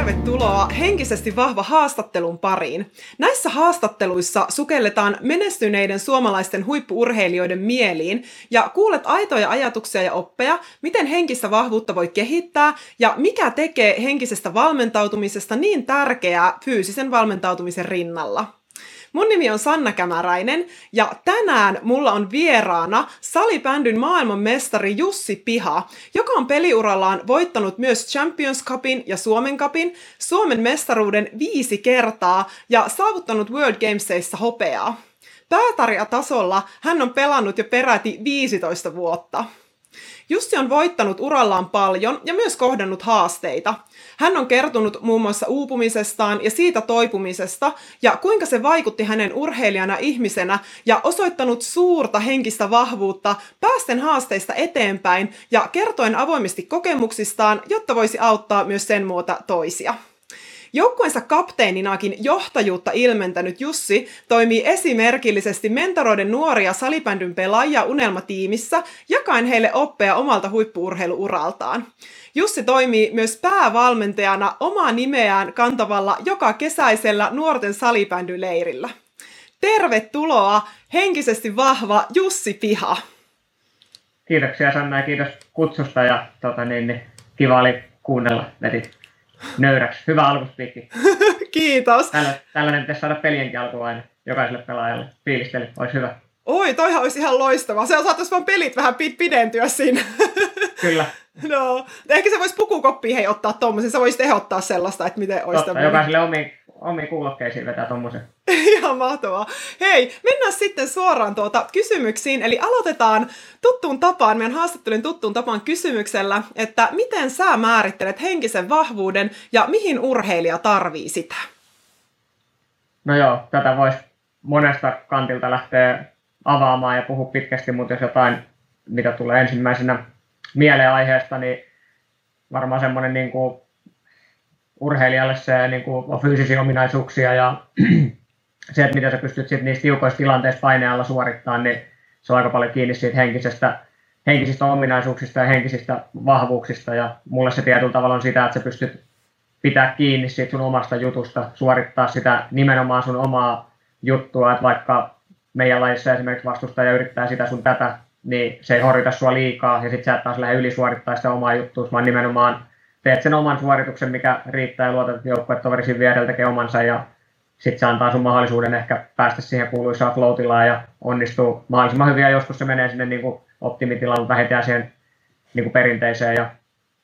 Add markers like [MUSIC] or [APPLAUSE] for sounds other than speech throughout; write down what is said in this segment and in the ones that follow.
tervetuloa henkisesti vahva haastattelun pariin. Näissä haastatteluissa sukelletaan menestyneiden suomalaisten huippuurheilijoiden mieliin ja kuulet aitoja ajatuksia ja oppeja, miten henkistä vahvuutta voi kehittää ja mikä tekee henkisestä valmentautumisesta niin tärkeää fyysisen valmentautumisen rinnalla. Mun nimi on Sanna Kämäräinen ja tänään mulla on vieraana salibändyn maailmanmestari Jussi Piha, joka on peliurallaan voittanut myös Champions Cupin ja Suomen Cupin, Suomen mestaruuden viisi kertaa ja saavuttanut World Gamesissa hopeaa. Päätarjatasolla hän on pelannut jo peräti 15 vuotta. Jussi on voittanut urallaan paljon ja myös kohdannut haasteita. Hän on kertonut muun muassa uupumisestaan ja siitä toipumisesta ja kuinka se vaikutti hänen urheilijana ihmisenä ja osoittanut suurta henkistä vahvuutta päästen haasteista eteenpäin ja kertoen avoimesti kokemuksistaan, jotta voisi auttaa myös sen muuta toisia. Joukkueensa kapteeninakin johtajuutta ilmentänyt Jussi toimii esimerkillisesti mentoroiden nuoria salibändyn pelaajia unelmatiimissä, jakaen heille oppeja omalta huippuurheiluuraltaan. Jussi toimii myös päävalmentajana omaa nimeään kantavalla joka kesäisellä nuorten salibändyleirillä. Tervetuloa henkisesti vahva Jussi Piha. Kiitoksia Sanna ja kiitos kutsusta ja tota, niin, niin, kiva oli kuunnella. Vedit nöyräksi. Hyvä alkuspiikki. [LAUGHS] Kiitos. Tällä, tällainen pitäisi saada pelienkin alku aina jokaiselle pelaajalle. Fiilistely, olisi hyvä. Oi, toihan olisi ihan loistavaa. Se saattaisi vaan pelit vähän pidentyä siinä. [LAUGHS] Kyllä. No, ehkä se voisi pukukoppiin hei ottaa tuommoisen. Sä voisit ehdottaa sellaista, että miten olisi Totta, jokaiselle omiin, omiin kuulokkeisiin vetää tuommoisen. [LAUGHS] Ihan mahtavaa. Hei, mennään sitten suoraan tuota kysymyksiin. Eli aloitetaan tuttuun tapaan, meidän haastattelun tuttuun tapaan kysymyksellä, että miten sä määrittelet henkisen vahvuuden ja mihin urheilija tarvii sitä? No joo, tätä voisi monesta kantilta lähteä avaamaan ja puhua pitkästi, mutta jos jotain, mitä tulee ensimmäisenä mieleen aiheesta, niin varmaan semmoinen niin kuin urheilijalle se niin kuin on fyysisiä ominaisuuksia ja [CLEARS THROAT] se, että miten sä pystyt sit niissä tiukoissa tilanteissa painealla suorittamaan, niin se on aika paljon kiinni siitä henkisestä, henkisistä ominaisuuksista ja henkisistä vahvuuksista. Ja mulle se tietyllä tavalla on sitä, että sä pystyt pitää kiinni siitä sun omasta jutusta, suorittaa sitä nimenomaan sun omaa juttua, että vaikka meidän lajissa esimerkiksi vastustaja yrittää sitä sun tätä, niin se ei horjuta sua liikaa, ja sitten sä et taas lähde ylisuorittaa sitä omaa juttua, vaan nimenomaan teet sen oman suorituksen, mikä riittää ja luotat, että joukkuetoveri siinä vierellä tekee omansa, ja sitten se antaa sun mahdollisuuden ehkä päästä siihen kuuluisaan floatilaan ja onnistuu mahdollisimman hyvin, ja joskus se menee sinne niin kuin optimitilaan, mutta vähintään siihen niin kuin perinteiseen, ja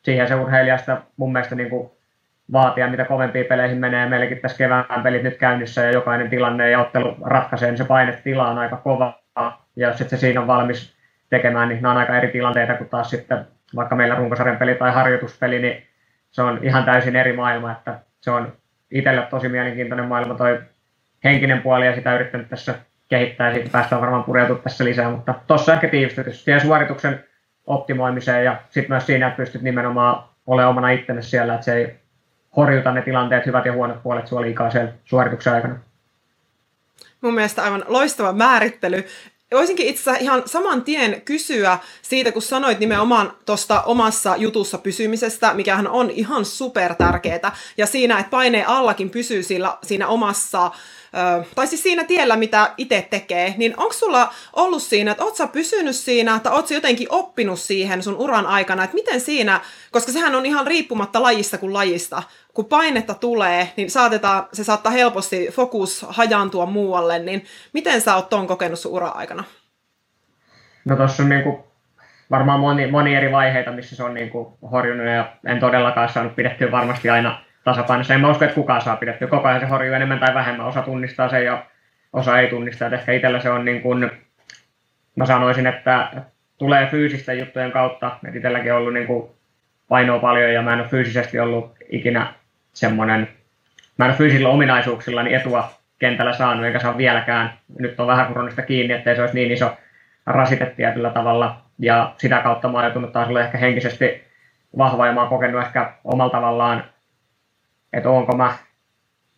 siihen se urheilijasta mun mielestä niin kuin vaatia, mitä kovempiin peleihin menee. Meilläkin tässä kevään pelit nyt käynnissä ja jokainen tilanne ja ottelu ratkaisee, niin se painetila on aika kova. Ja jos se siinä on valmis tekemään, niin nämä on aika eri tilanteita kuin taas sitten vaikka meillä runkosarjan peli tai harjoituspeli, niin se on ihan täysin eri maailma, että se on itselle tosi mielenkiintoinen maailma toi henkinen puoli ja sitä yrittänyt tässä kehittää ja siitä päästään varmaan pureutumaan tässä lisää, mutta tuossa ehkä tiivistetysti siihen suorituksen optimoimiseen ja sitten myös siinä, että pystyt nimenomaan olemaan omana itsenne siellä, että se ei horjuta ne tilanteet, hyvät ja huonot puolet sua liikaa sen suorituksen aikana. Mun mielestä aivan loistava määrittely. Voisinkin itse asiassa ihan saman tien kysyä siitä, kun sanoit nimenomaan tuosta omassa jutussa pysymisestä, mikähän on ihan super tärkeää, ja siinä, että paineen allakin pysyy sillä, siinä omassa tai siis siinä tiellä, mitä itse tekee, niin onko sulla ollut siinä, että oot sä pysynyt siinä, tai oot sä jotenkin oppinut siihen sun uran aikana, että miten siinä, koska sehän on ihan riippumatta lajista kuin lajista, kun painetta tulee, niin saatetaan, se saattaa helposti fokus hajantua muualle, niin miten sä oot ton kokenut sun uran aikana? No tuossa on niinku varmaan moni, moni eri vaiheita, missä se on niinku horjunut ja en todellakaan saanut pidettyä varmasti aina tasapainossa. En mä usko, että kukaan saa pidettyä. Koko ajan se horjuu enemmän tai vähemmän. Osa tunnistaa sen ja osa ei tunnista. Et ehkä itsellä se on niin kuin, mä sanoisin, että tulee fyysisten juttujen kautta. Et itselläkin on ollut niin kuin painoa paljon ja mä en ole fyysisesti ollut ikinä semmoinen, mä en ole fyysisillä ominaisuuksilla niin etua kentällä saanut, eikä saa vieläkään. Nyt on vähän koronasta kiinni, ettei se olisi niin iso rasite tietyllä tavalla. Ja sitä kautta mä oon joutunut taas ehkä henkisesti vahva ja mä oon kokenut ehkä omalla tavallaan että onko mä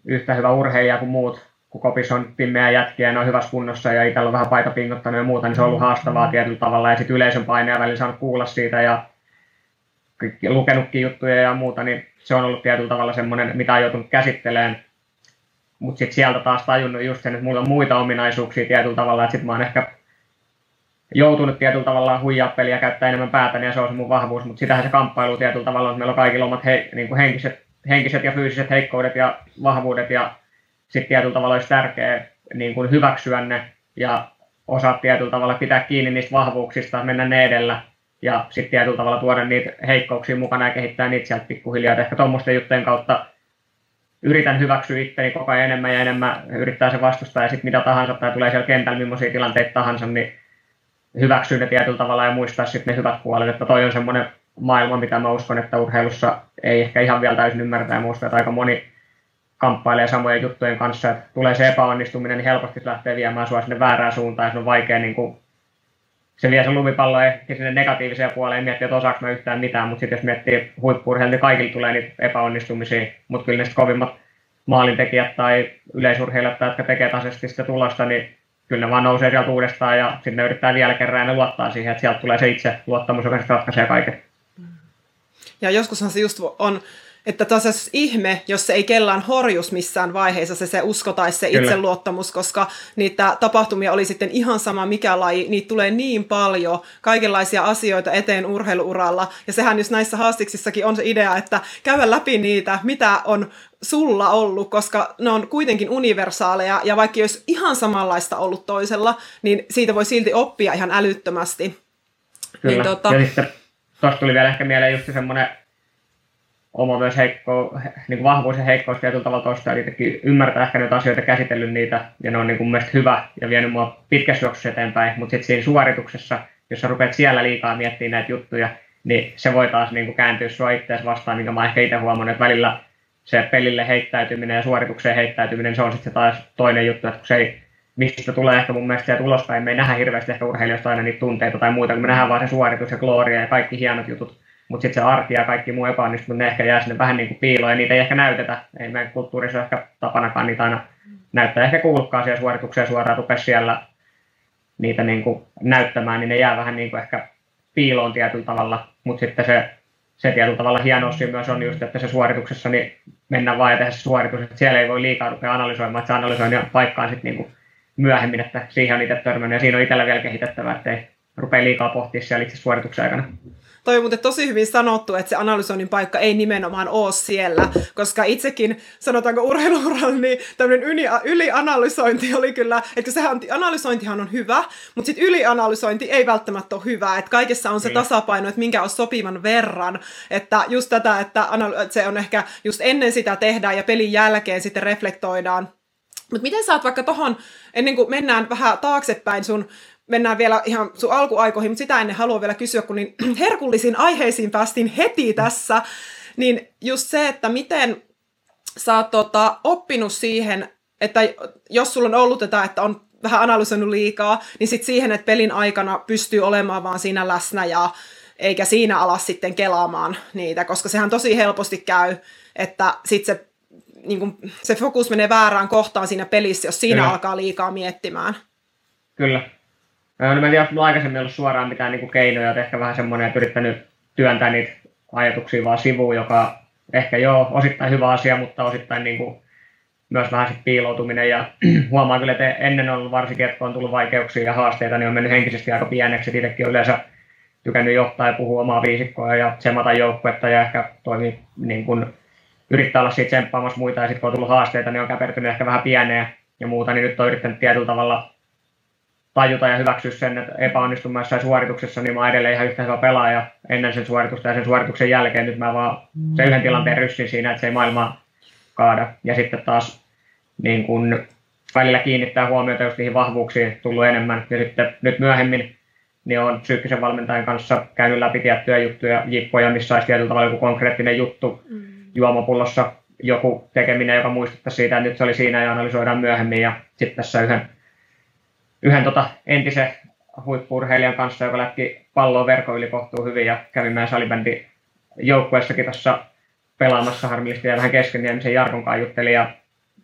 yhtä hyvä urheilija kuin muut, kun kopissa on pimmeä jätkiä ja ne on hyvässä kunnossa ja itsellä on vähän paita pingottanut ja muuta, niin se on ollut haastavaa tietyllä tavalla ja sitten yleisön paineen välillä saanut kuulla siitä ja lukenutkin juttuja ja muuta, niin se on ollut tietyllä tavalla semmoinen, mitä on joutunut käsittelemään. Mutta sitten sieltä taas tajunnut just sen, että mulla on muita ominaisuuksia tietyllä tavalla, että sitten mä oon ehkä joutunut tietyllä tavalla huijaa peliä käyttää enemmän päätä, ja se on se mun vahvuus, mutta sitähän se kamppailu tietyllä tavalla, että meillä on kaikilla omat he, niin kuin henkiset, henkiset ja fyysiset heikkoudet ja vahvuudet, ja sitten tietyllä tavalla olisi tärkeää niin kuin hyväksyä ne ja osaa tietyllä tavalla pitää kiinni niistä vahvuuksista, mennä ne edellä ja sitten tietyllä tavalla tuoda niitä heikkouksia mukana ja kehittää niitä sieltä pikkuhiljaa. Et ehkä tuommoisten juttujen kautta yritän hyväksyä itteni koko ajan enemmän ja enemmän, yrittää se vastustaa. Ja sitten mitä tahansa tai tulee siellä kentällä millaisia tilanteita tahansa, niin hyväksyä ne tietyllä tavalla ja muistaa sitten ne hyvät puolet, että toi on semmoinen maailma, mitä mä uskon, että urheilussa ei ehkä ihan vielä täysin ymmärtää ja muista, että aika moni kamppailee samojen juttujen kanssa, että tulee se epäonnistuminen, niin helposti lähtee viemään sua sinne väärään suuntaan. Ja se on vaikea niin kuin, se vie se lumipallo ehkä sinne negatiiviseen puoleen miettiä, että osaako mä yhtään mitään, mutta sitten jos miettii huippurheilua, niin kaikille tulee niitä epäonnistumisia, mutta kyllä ne kovimmat maalintekijät tai yleisurheilijat, jotka tekee tasaisesti sitä tulosta, niin kyllä ne vaan nousee sieltä uudestaan ja sitten ne yrittää vielä kerran ja ne luottaa siihen, että sieltä tulee se itse luottamus, joka ratkaisee kaiken. Ja joskushan se just on, että taas ihme, jos se ei kellään horjus missään vaiheessa se, se usko tai se Kyllä. itseluottamus, koska niitä tapahtumia oli sitten ihan sama mikä laji, niitä tulee niin paljon kaikenlaisia asioita eteen urheiluuralla, ja sehän just näissä haastiksissakin on se idea, että käydä läpi niitä, mitä on sulla ollut, koska ne on kuitenkin universaaleja, ja vaikka olisi ihan samanlaista ollut toisella, niin siitä voi silti oppia ihan älyttömästi. Niin Kyllä, niin, tota... ja sitten tuosta tuli vielä ehkä mieleen just semmoinen oma myös heikko, niin kuin vahvuus ja heikkous tietyllä tavalla tuosta, eli ymmärtää ehkä näitä asioita, käsitellyt niitä, ja ne on niin kuin mielestäni hyvä ja vienyt mua pitkässä juoksussa eteenpäin, mutta sitten siinä suorituksessa, jos sä rupeat siellä liikaa miettimään näitä juttuja, niin se voi taas niin kuin kääntyä sua itseäsi vastaan, minkä mä ehkä itse huomannut, että välillä se pelille heittäytyminen ja suoritukseen heittäytyminen, se on sitten taas toinen juttu, että kun se ei, mistä tulee ehkä mun mielestä sieltä ulospäin, me ei nähdä hirveästi ehkä urheilijoista aina niitä tunteita tai muuta, kun me nähdään vaan se suoritus ja gloria ja kaikki hienot jutut, mutta sitten se arki ja kaikki muu epäonnistunut, ne ehkä jää sinne vähän niin kuin piiloon ja niitä ei ehkä näytetä. Ei meidän kulttuurissa ehkä tapanakaan niitä aina näyttää. Ehkä kuulukaan siihen suoritukseen suoraan rupea siellä niitä niin kuin näyttämään, niin ne jää vähän niin kuin ehkä piiloon tietyllä tavalla. Mutta sitten se, se tietyllä tavalla hienous myös on just, että se suorituksessa niin mennään vaan ja tehdä se suoritus, että siellä ei voi liikaa rupea analysoimaan, että se analysoinnin paikkaan sitten niin kuin myöhemmin, että siihen on itse törmännyt ja siinä on itsellä vielä kehitettävää, että ei rupea liikaa pohtia siellä itse suorituksen aikana. Toi on muuten tosi hyvin sanottu, että se analysoinnin paikka ei nimenomaan ole siellä, koska itsekin, sanotaanko urheiluuralla, niin tämmöinen yli, ylianalysointi oli kyllä, että sehän, analysointihan on hyvä, mutta sitten ylianalysointi ei välttämättä ole hyvä, että kaikessa on se niin. tasapaino, että minkä on sopivan verran, että just tätä, että, se on ehkä just ennen sitä tehdään ja pelin jälkeen sitten reflektoidaan mutta miten sä oot vaikka tohon, ennen kuin mennään vähän taaksepäin sun mennään vielä ihan sun alkuaikoihin, mutta sitä ennen haluan vielä kysyä, kun niin [CLEARS THROAT] herkullisiin aiheisiin päästiin heti tässä, niin just se, että miten sä oot tota, oppinut siihen, että jos sulla on ollut tätä, että on vähän analysoinut liikaa, niin sitten siihen, että pelin aikana pystyy olemaan vaan siinä läsnä ja eikä siinä ala sitten kelaamaan niitä, koska sehän tosi helposti käy, että sitten se, niin kun, se fokus menee väärään kohtaan siinä pelissä, jos siinä Kyllä. alkaa liikaa miettimään. Kyllä, No, en että aikaisemmin ollut suoraan mitään niin kuin keinoja, että ehkä vähän semmoinen, että yrittänyt työntää niitä ajatuksia vaan sivuun, joka ehkä joo, osittain hyvä asia, mutta osittain niin kuin myös vähän sit piiloutuminen ja [CLEARS THROAT] huomaa kyllä, että ennen on ollut varsinkin, että on tullut vaikeuksia ja haasteita, niin on mennyt henkisesti aika pieneksi. Itsekin on yleensä tykännyt johtaa ja puhua omaa viisikkoa ja semata joukkuetta ja ehkä toimii niin kuin, yrittää olla siitä tsemppaamassa muita ja sitten kun on tullut haasteita, niin on käpertynyt ehkä vähän pieneen ja muuta, niin nyt on yrittänyt tietyllä tavalla tajuta ja hyväksyä sen, että epäonnistumaissa suorituksessa, niin mä oon edelleen ihan yhtä hyvä pelaaja ennen sen suoritusta ja sen suorituksen jälkeen. Nyt mä vaan sen yhden tilanteen ryssin siinä, että se ei maailmaa kaada. Ja sitten taas niin kun välillä kiinnittää huomiota just niihin vahvuuksiin tullut enemmän. Ja sitten nyt myöhemmin niin on psyykkisen valmentajan kanssa käynyt läpi tiettyjä juttuja, jippoja, missä olisi tietyllä tavalla joku konkreettinen juttu mm. juomapullossa, joku tekeminen, joka muistuttaa siitä, että nyt se oli siinä ja analysoidaan myöhemmin. Ja sitten tässä yhden yhden tota, entisen huippurheilijan kanssa, joka lähti palloa verkon yli kohtuu hyvin ja kävi meidän salibändi joukkueessakin tuossa pelaamassa harmillisesti ja vähän kesken, niin sen Jarkon kanssa jutteli ja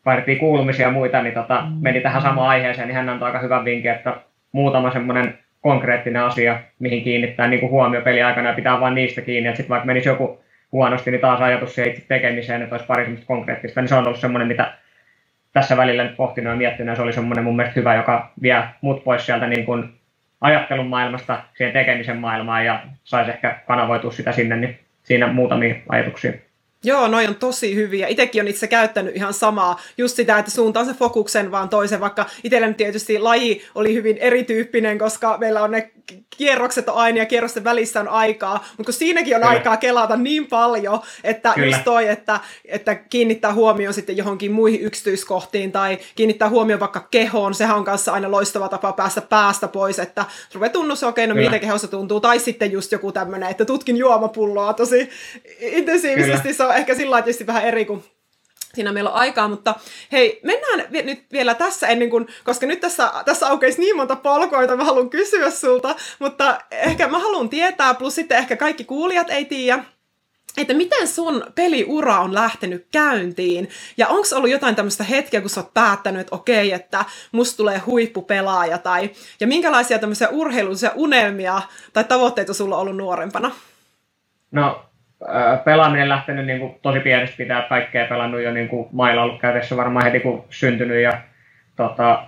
vaihdettiin kuulumisia ja muita, niin tota, meni tähän samaan aiheeseen, niin hän antoi aika hyvän vinkin, että muutama semmoinen konkreettinen asia, mihin kiinnittää niin kuin huomio peli aikana ja pitää vain niistä kiinni. Että sitten vaikka menisi joku huonosti, niin taas ajatus siihen itse tekemiseen, että olisi pari semmoista konkreettista, niin se on ollut semmoinen, mitä tässä välillä nyt pohtinut ja miettinyt, se oli semmoinen mun mielestä hyvä, joka vie mut pois sieltä niin kuin ajattelun maailmasta siihen tekemisen maailmaan ja saisi ehkä kanavoitua sitä sinne, niin siinä muutamia ajatuksia. Joo, noin on tosi hyviä. Itekin on itse käyttänyt ihan samaa, just sitä, että suuntaan se fokuksen vaan toisen, vaikka itsellä tietysti laji oli hyvin erityyppinen, koska meillä on ne kierrokset on aina ja kierrosten välissä on aikaa, mutta kun siinäkin on Kyllä. aikaa kelata niin paljon, että Kyllä. just toi, että, että kiinnittää huomioon sitten johonkin muihin yksityiskohtiin tai kiinnittää huomioon vaikka kehoon, sehän on kanssa aina loistava tapa päästä päästä pois, että rupeaa tunnus, okei, okay, no miten kehossa tuntuu, tai sitten just joku tämmöinen, että tutkin juomapulloa tosi intensiivisesti, Kyllä. se on ehkä sillä tavalla vähän eri kuin siinä meillä on aikaa, mutta hei, mennään vi- nyt vielä tässä ennen kuin, koska nyt tässä, tässä aukeisi niin monta polkua, joita mä haluan kysyä sulta, mutta ehkä mä haluan tietää, plus sitten ehkä kaikki kuulijat ei tiedä, että miten sun peliura on lähtenyt käyntiin, ja onko ollut jotain tämmöistä hetkeä, kun sä oot päättänyt, että okei, että musta tulee huippupelaaja, tai, ja minkälaisia tämmöisiä urheilullisia unelmia tai tavoitteita sulla on ollut nuorempana? No, pelaaminen lähtenyt niin kuin, tosi pienestä pitää kaikkea pelannut jo niin kuin, mailla ollut käytössä varmaan heti kun syntynyt ja tota,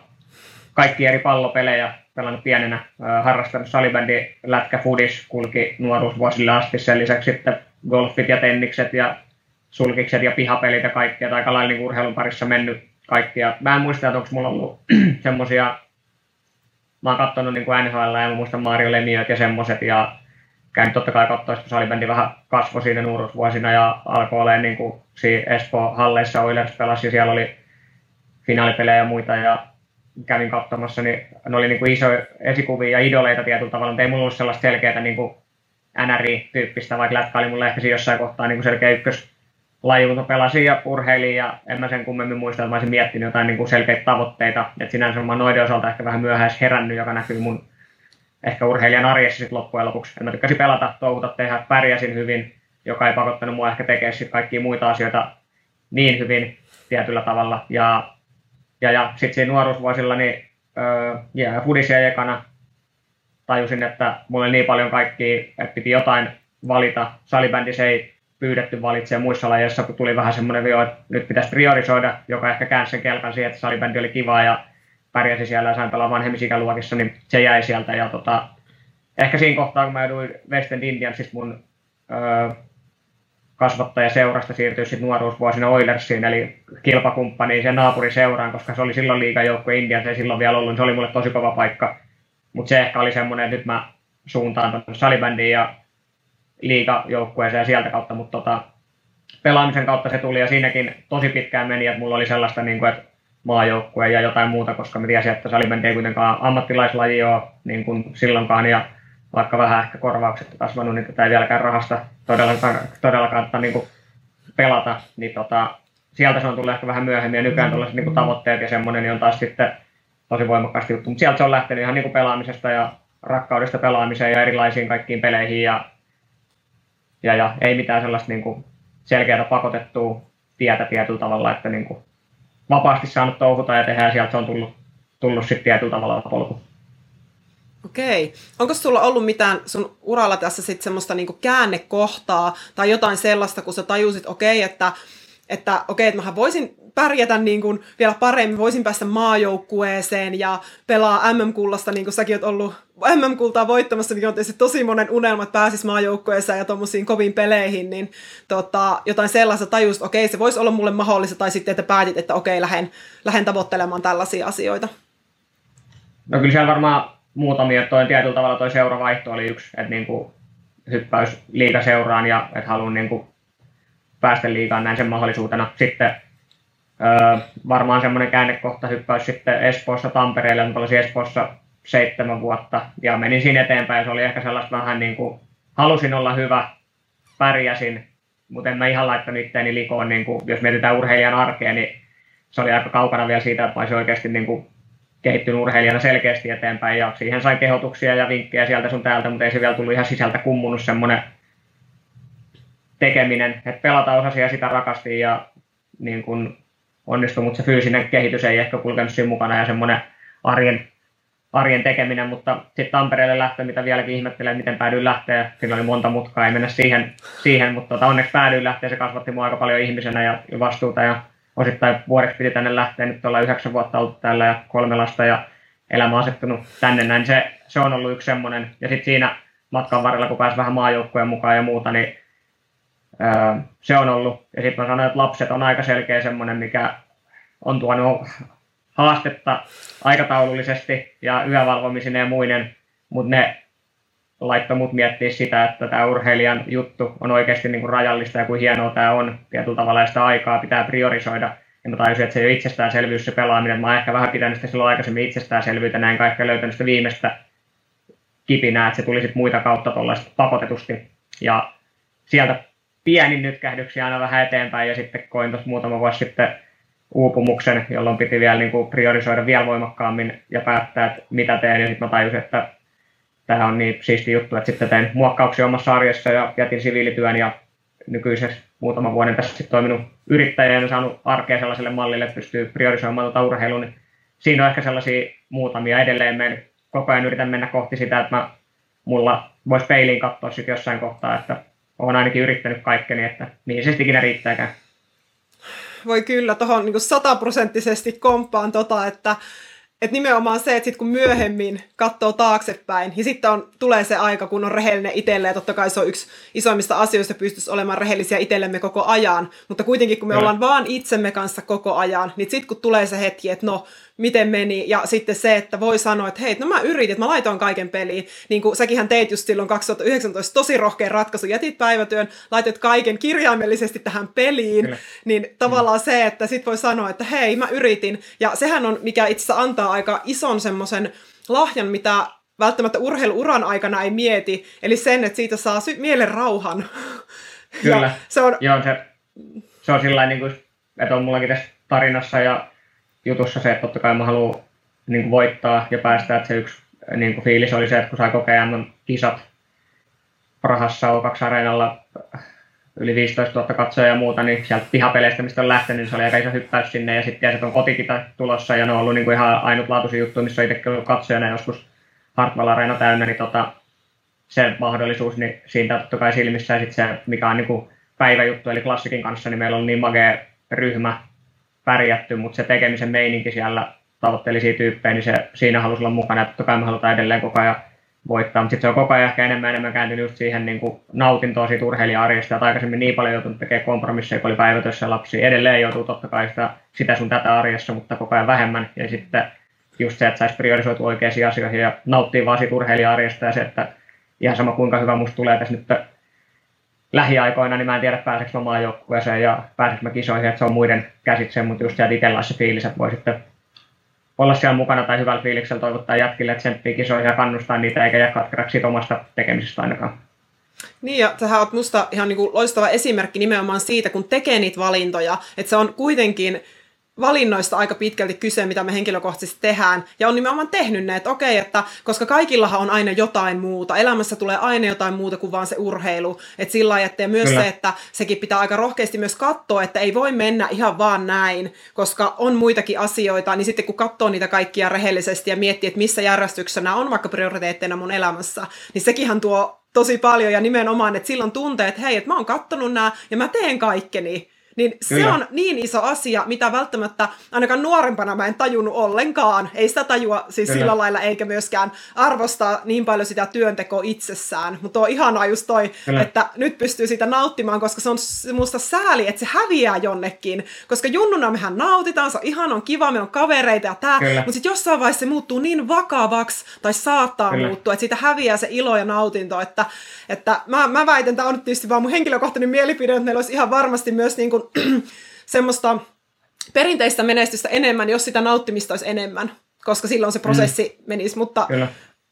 kaikki eri pallopelejä pelannut pienenä, harrastanut salibändi, lätkä, fudis kulki nuoruusvuosille asti, sen lisäksi sitten golfit ja tennikset ja sulkikset ja pihapelit ja kaikkea, tai aika lailla niin urheilun parissa mennyt kaikkia. Mä en muista, että onko mulla ollut [CLEARS THROAT] semmosia, mä oon katsonut niin kuin NHL ja mä muistan Mario Lemieux ja semmoset, ja käyn totta kai katsoa, että salibändi vähän kasvoi siinä nuoruusvuosina ja alkoi olemaan niin kuin siinä Espoo-halleissa Oilers pelasi ja siellä oli finaalipelejä ja muita ja kävin katsomassa, niin ne oli niin kuin isoja esikuvia ja idoleita tietyllä tavalla, mutta ei mulla ollut sellaista selkeää niin kuin NRI-tyyppistä, vaikka lätkä oli mulle ehkä siinä jossain kohtaa niin kuin selkeä ykkös laji, mutta pelasin ja urheilin ja en mä sen kummemmin muista, että mä olisin miettinyt jotain niin kuin selkeitä tavoitteita. että sinänsä mä noiden osalta ehkä vähän myöhäis herännyt, joka näkyy mun ehkä urheilijan arjessa sitten loppujen lopuksi. En mä tykkäsin pelata, touhuta, tehdä, pärjäsin hyvin, joka ei pakottanut mua ehkä tekemään sitten kaikkia muita asioita niin hyvin tietyllä tavalla. Ja, ja, ja sitten siinä nuoruusvuosilla niin öö, yeah, fudisia ekana tajusin, että mulla oli niin paljon kaikkia, että piti jotain valita. Salibändi se ei pyydetty valitsemaan muissa lajeissa, kun tuli vähän semmoinen vio, että nyt pitäisi priorisoida, joka ehkä käänsi sen kelkan siihen, että salibändi oli kiva ja pärjäsi siellä ja sain pelaa vanhemmissa ikäluokissa, niin se jäi sieltä. Ja tota, ehkä siinä kohtaa, kun mä jouduin West End Indiansista mun öö, kasvattaja seurasta siirtyi sitten nuoruusvuosina Oilersiin, eli kilpakumppaniin sen naapuriseuraan, koska se oli silloin liigajoukkue Indians, ei silloin vielä ollut, niin se oli mulle tosi kova paikka. Mutta se ehkä oli semmoinen, että nyt mä suuntaan tuonne salibändiin ja liigajoukkueeseen ja sieltä kautta, mutta tota, pelaamisen kautta se tuli ja siinäkin tosi pitkään meni, että mulla oli sellaista, niin kuin, että maajoukkue ja jotain muuta, koska mä tiesin, että salibändi ei kuitenkaan ammattilaislaji ole niin kuin silloinkaan, ja vaikka vähän ehkä korvaukset kasvanut, niin tätä ei vieläkään rahasta todellakaan, todellakaan niin kuin pelata, niin tota, sieltä se on tullut ehkä vähän myöhemmin, ja nykyään tällaiset niin tavoitteet ja semmoinen, niin on taas sitten tosi voimakkaasti juttu, mutta sieltä se on lähtenyt ihan niin kuin pelaamisesta ja rakkaudesta pelaamiseen ja erilaisiin kaikkiin peleihin, ja, ja, ja ei mitään sellaista niin kuin selkeää pakotettua tietä tietyllä tavalla, että niin kuin vapaasti saanut touhuta ja tehdä, ja sieltä on tullut, tullut sitten tietyllä tavalla polku. Okei. Onko sulla ollut mitään sun uralla tässä sitten semmoista niinku käännekohtaa tai jotain sellaista, kun sä tajusit, okei, että, että okei, että mähän voisin pärjätä niin kuin vielä paremmin, voisin päästä maajoukkueeseen ja pelaa MM-kullasta, niin kuin säkin oot ollut MM-kultaa voittamassa, mikä on tietysti tosi monen unelma, että pääsis maajoukkueeseen ja tuommoisiin koviin peleihin, niin tota, jotain sellaista tajus, okei, se voisi olla mulle mahdollista, tai sitten, että päätit, että okei, lähden, lähden tavoittelemaan tällaisia asioita. No kyllä siellä varmaan muutamia, toi tietyllä tavalla toi seuravaihto oli yksi, että niin kuin hyppäys liikaseuraan ja että haluan niin kuin päästä liikaan näin sen mahdollisuutena. Sitten öö, varmaan semmoinen käännekohta hyppäys sitten Espoossa Tampereelle, mutta olisin Espoossa seitsemän vuotta ja menin siinä eteenpäin. Se oli ehkä sellaista vähän niin kuin, halusin olla hyvä, pärjäsin, mutta en mä ihan laittanut itteeni likoon, niin kuin, jos mietitään urheilijan arkea, niin se oli aika kaukana vielä siitä, että olisin oikeasti niin kuin, kehittynyt urheilijana selkeästi eteenpäin ja siihen sai kehotuksia ja vinkkejä sieltä sun täältä, mutta ei se vielä tullut ihan sisältä kummunut semmoinen tekeminen, että pelata osasi ja sitä rakasti ja niin kuin onnistui, mutta se fyysinen kehitys ei ehkä kulkenut siinä mukana ja semmoinen arjen arjen tekeminen, mutta sitten Tampereelle lähtö, mitä vieläkin ihmettelee, miten päädyin lähteä. Siinä oli monta mutkaa, ei mennä siihen, siihen mutta tota, onneksi päädyin lähteä. Se kasvatti mua aika paljon ihmisenä ja vastuuta ja osittain vuodeksi piti tänne lähteä. Nyt ollaan yhdeksän vuotta ollut täällä ja kolme lasta ja elämä asettunut tänne näin. Se, se on ollut yksi semmoinen. Ja sitten siinä matkan varrella, kun pääsi vähän maajoukkojen mukaan ja muuta, niin se on ollut. Ja sitten mä sanoin, että lapset on aika selkeä semmoinen, mikä on tuonut haastetta aikataulullisesti ja yövalvomisine ja muinen, mutta ne laittoi mut miettiä sitä, että tämä urheilijan juttu on oikeasti niin kuin rajallista ja kuin hienoa tämä on tietyllä tavalla sitä aikaa pitää priorisoida. Ja mä tajusin, että se ei ole itsestäänselvyys se pelaaminen. Mä oon ehkä vähän pitänyt sitä silloin aikaisemmin itsestäänselvyyttä, näin kaikkea löytänyt sitä viimeistä kipinää, että se tuli sitten muita kautta tuollaista pakotetusti. Ja sieltä pieni nytkähdyksiä aina vähän eteenpäin ja sitten koin tuossa muutama vuosi sitten uupumuksen, jolloin piti vielä niin kuin priorisoida vielä voimakkaammin ja päättää, että mitä teen. Ja sitten mä tajusin, että tämä on niin siisti juttu, että sitten tein muokkauksia omassa arjessa ja jätin siviilityön ja nykyisessä muutaman vuoden tässä sitten toiminut yrittäjä ja saanut arkea sellaiselle mallille, että pystyy priorisoimaan tuota urheilua, niin siinä on ehkä sellaisia muutamia edelleen. Me koko ajan yritän mennä kohti sitä, että mä, mulla voisi peiliin katsoa sitten jossain kohtaa, että olen ainakin yrittänyt kaikkeni, että niin se ikinä riittääkään. Voi kyllä tuohon niin sataprosenttisesti komppaan tota, että et nimenomaan se, että sit kun myöhemmin katsoo taaksepäin, ja sitten on, tulee se aika, kun on rehellinen itselleen, ja totta kai se on yksi isoimmista asioista, pystyisi olemaan rehellisiä itsellemme koko ajan, mutta kuitenkin kun me ollaan vaan itsemme kanssa koko ajan, niin sitten kun tulee se hetki, että no, miten meni, ja sitten se, että voi sanoa, että hei, no mä yritin, että mä laitoin kaiken peliin, niin kuin säkin teit just silloin 2019 tosi rohkean ratkaisu, jätit päivätyön, laitet kaiken kirjaimellisesti tähän peliin, Kyllä. niin tavallaan mm. se, että sit voi sanoa, että hei, mä yritin, ja sehän on, mikä itse antaa aika ison semmoisen lahjan, mitä välttämättä urheiluuran aikana ei mieti, eli sen, että siitä saa sy- mielen rauhan. [LAUGHS] Kyllä, ja se on, Joo, se, se on sillä niin kuin, että on mullakin tässä tarinassa ja jutussa se, että totta kai mä haluan niin kuin voittaa ja päästä, että se yksi niin kuin fiilis oli se, että kun sai kokea kisat Prahassa O2 Areenalla yli 15 000 katsoja ja muuta, niin sieltä pihapeleistä, mistä on lähtenyt, niin se oli aika iso hyppäys sinne, ja sitten että on kotikita tulossa, ja ne on ollut niin kuin ihan ainutlaatuisia juttuja, missä on itsekin ollut katsojana joskus Hartwell Areena täynnä, niin tota, se mahdollisuus, niin siitä totta kai silmissä, ja sitten se, mikä on niin kuin päiväjuttu, eli klassikin kanssa, niin meillä on niin magea ryhmä, pärjätty, mutta se tekemisen meininki siellä tavoitteellisia tyyppejä, niin se, siinä halusi olla mukana, ja totta kai me halutaan edelleen koko ajan voittaa, mutta sitten se on koko ajan ehkä enemmän enemmän kääntynyt just siihen niin kuin nautintoa siitä urheilija-arjesta, että aikaisemmin niin paljon joutunut tekemään kompromisseja, kun oli päivätössä lapsia, edelleen joutuu totta kai sitä, sitä sun tätä arjessa, mutta koko ajan vähemmän, ja sitten just se, että saisi priorisoitu oikeisiin asioihin ja nauttii vaan siitä urheilija-arjesta, ja se, että ihan sama kuinka hyvä musta tulee tässä nyt lähiaikoina, niin mä en tiedä pääseekö mä maajoukkueeseen ja pääseekö mä kisoihin, että se on muiden käsitse, mutta just sieltä itsellä se fiilis, että voi sitten olla siellä mukana tai hyvällä fiiliksellä toivottaa jätkille tsemppii kisoihin ja kannustaa niitä eikä jää katkeраksi omasta tekemisestä ainakaan. Niin, ja sä oot musta ihan niin kuin loistava esimerkki nimenomaan siitä, kun tekee niitä valintoja, että se on kuitenkin valinnoista aika pitkälti kyse, mitä me henkilökohtaisesti tehdään. Ja on nimenomaan tehnyt ne, että okei, että koska kaikillahan on aina jotain muuta. Elämässä tulee aina jotain muuta kuin vaan se urheilu. Että sillä lailla, että myös Kyllä. se, että sekin pitää aika rohkeasti myös katsoa, että ei voi mennä ihan vaan näin, koska on muitakin asioita, niin sitten kun katsoo niitä kaikkia rehellisesti ja miettii, että missä järjestyksessä on vaikka prioriteetteina mun elämässä, niin sekinhän tuo tosi paljon ja nimenomaan, että silloin tuntee, että hei, että mä oon kattonut nämä ja mä teen kaikkeni. Niin Kyllä. se on niin iso asia, mitä välttämättä ainakaan nuorempana mä en tajunnut ollenkaan. Ei sitä tajua siis Kyllä. sillä lailla, eikä myöskään arvostaa niin paljon sitä työntekoa itsessään. Mutta on ihanaa just toi, Kyllä. että nyt pystyy sitä nauttimaan, koska se on musta sääli, että se häviää jonnekin. Koska junnuna mehän nautitaan, se on ihan on kiva, meillä on kavereita ja tää. Mutta sitten jossain vaiheessa se muuttuu niin vakavaksi, tai saattaa Kyllä. muuttua, että siitä häviää se ilo ja nautinto. Että, että mä, mä väitän, tämä on tietysti vaan mun henkilökohtainen mielipide, että meillä olisi ihan varmasti myös niin kuin [CLEARS THROAT] semmoista perinteistä menestystä enemmän, jos sitä nauttimista olisi enemmän, koska silloin se prosessi mm. menisi, mutta Kyllä.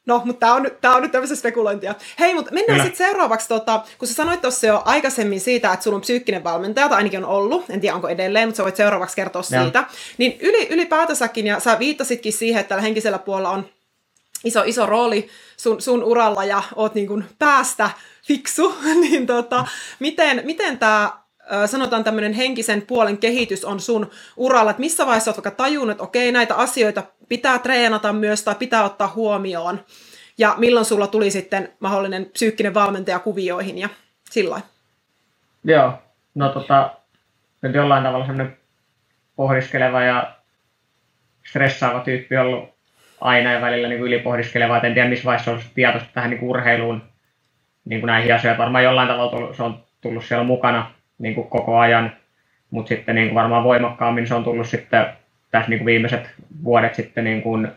No, mutta tämä on, tää on nyt tämmöistä spekulointia. Hei, mutta mennään sitten seuraavaksi, tota, kun sä sanoit tuossa jo aikaisemmin siitä, että sulla on psyykkinen valmentaja, tai ainakin on ollut, en tiedä onko edelleen, mutta sä voit seuraavaksi kertoa ja. siitä. Niin yli, ylipäätänsäkin, ja sä viittasitkin siihen, että tällä henkisellä puolella on iso, iso rooli sun, sun uralla, ja oot niin kuin päästä fiksu, [LAUGHS] niin tota, miten, miten tämä sanotaan tämmöinen henkisen puolen kehitys on sun uralla, että missä vaiheessa olet vaikka tajunnut, että okei, näitä asioita pitää treenata myös tai pitää ottaa huomioon, ja milloin sulla tuli sitten mahdollinen psyykkinen valmentaja kuvioihin ja sillä Joo, no tota, nyt jollain tavalla semmoinen pohdiskeleva ja stressaava tyyppi ollut aina ja välillä niin ylipohdiskeleva, et en tiedä missä vaiheessa on tietoista tähän niin urheiluun niin kuin näihin asioihin. Varmaan jollain tavalla se on tullut siellä mukana niin kuin koko ajan, mutta sitten niin kuin varmaan voimakkaammin se on tullut sitten tässä niin kuin viimeiset vuodet sitten niin kuin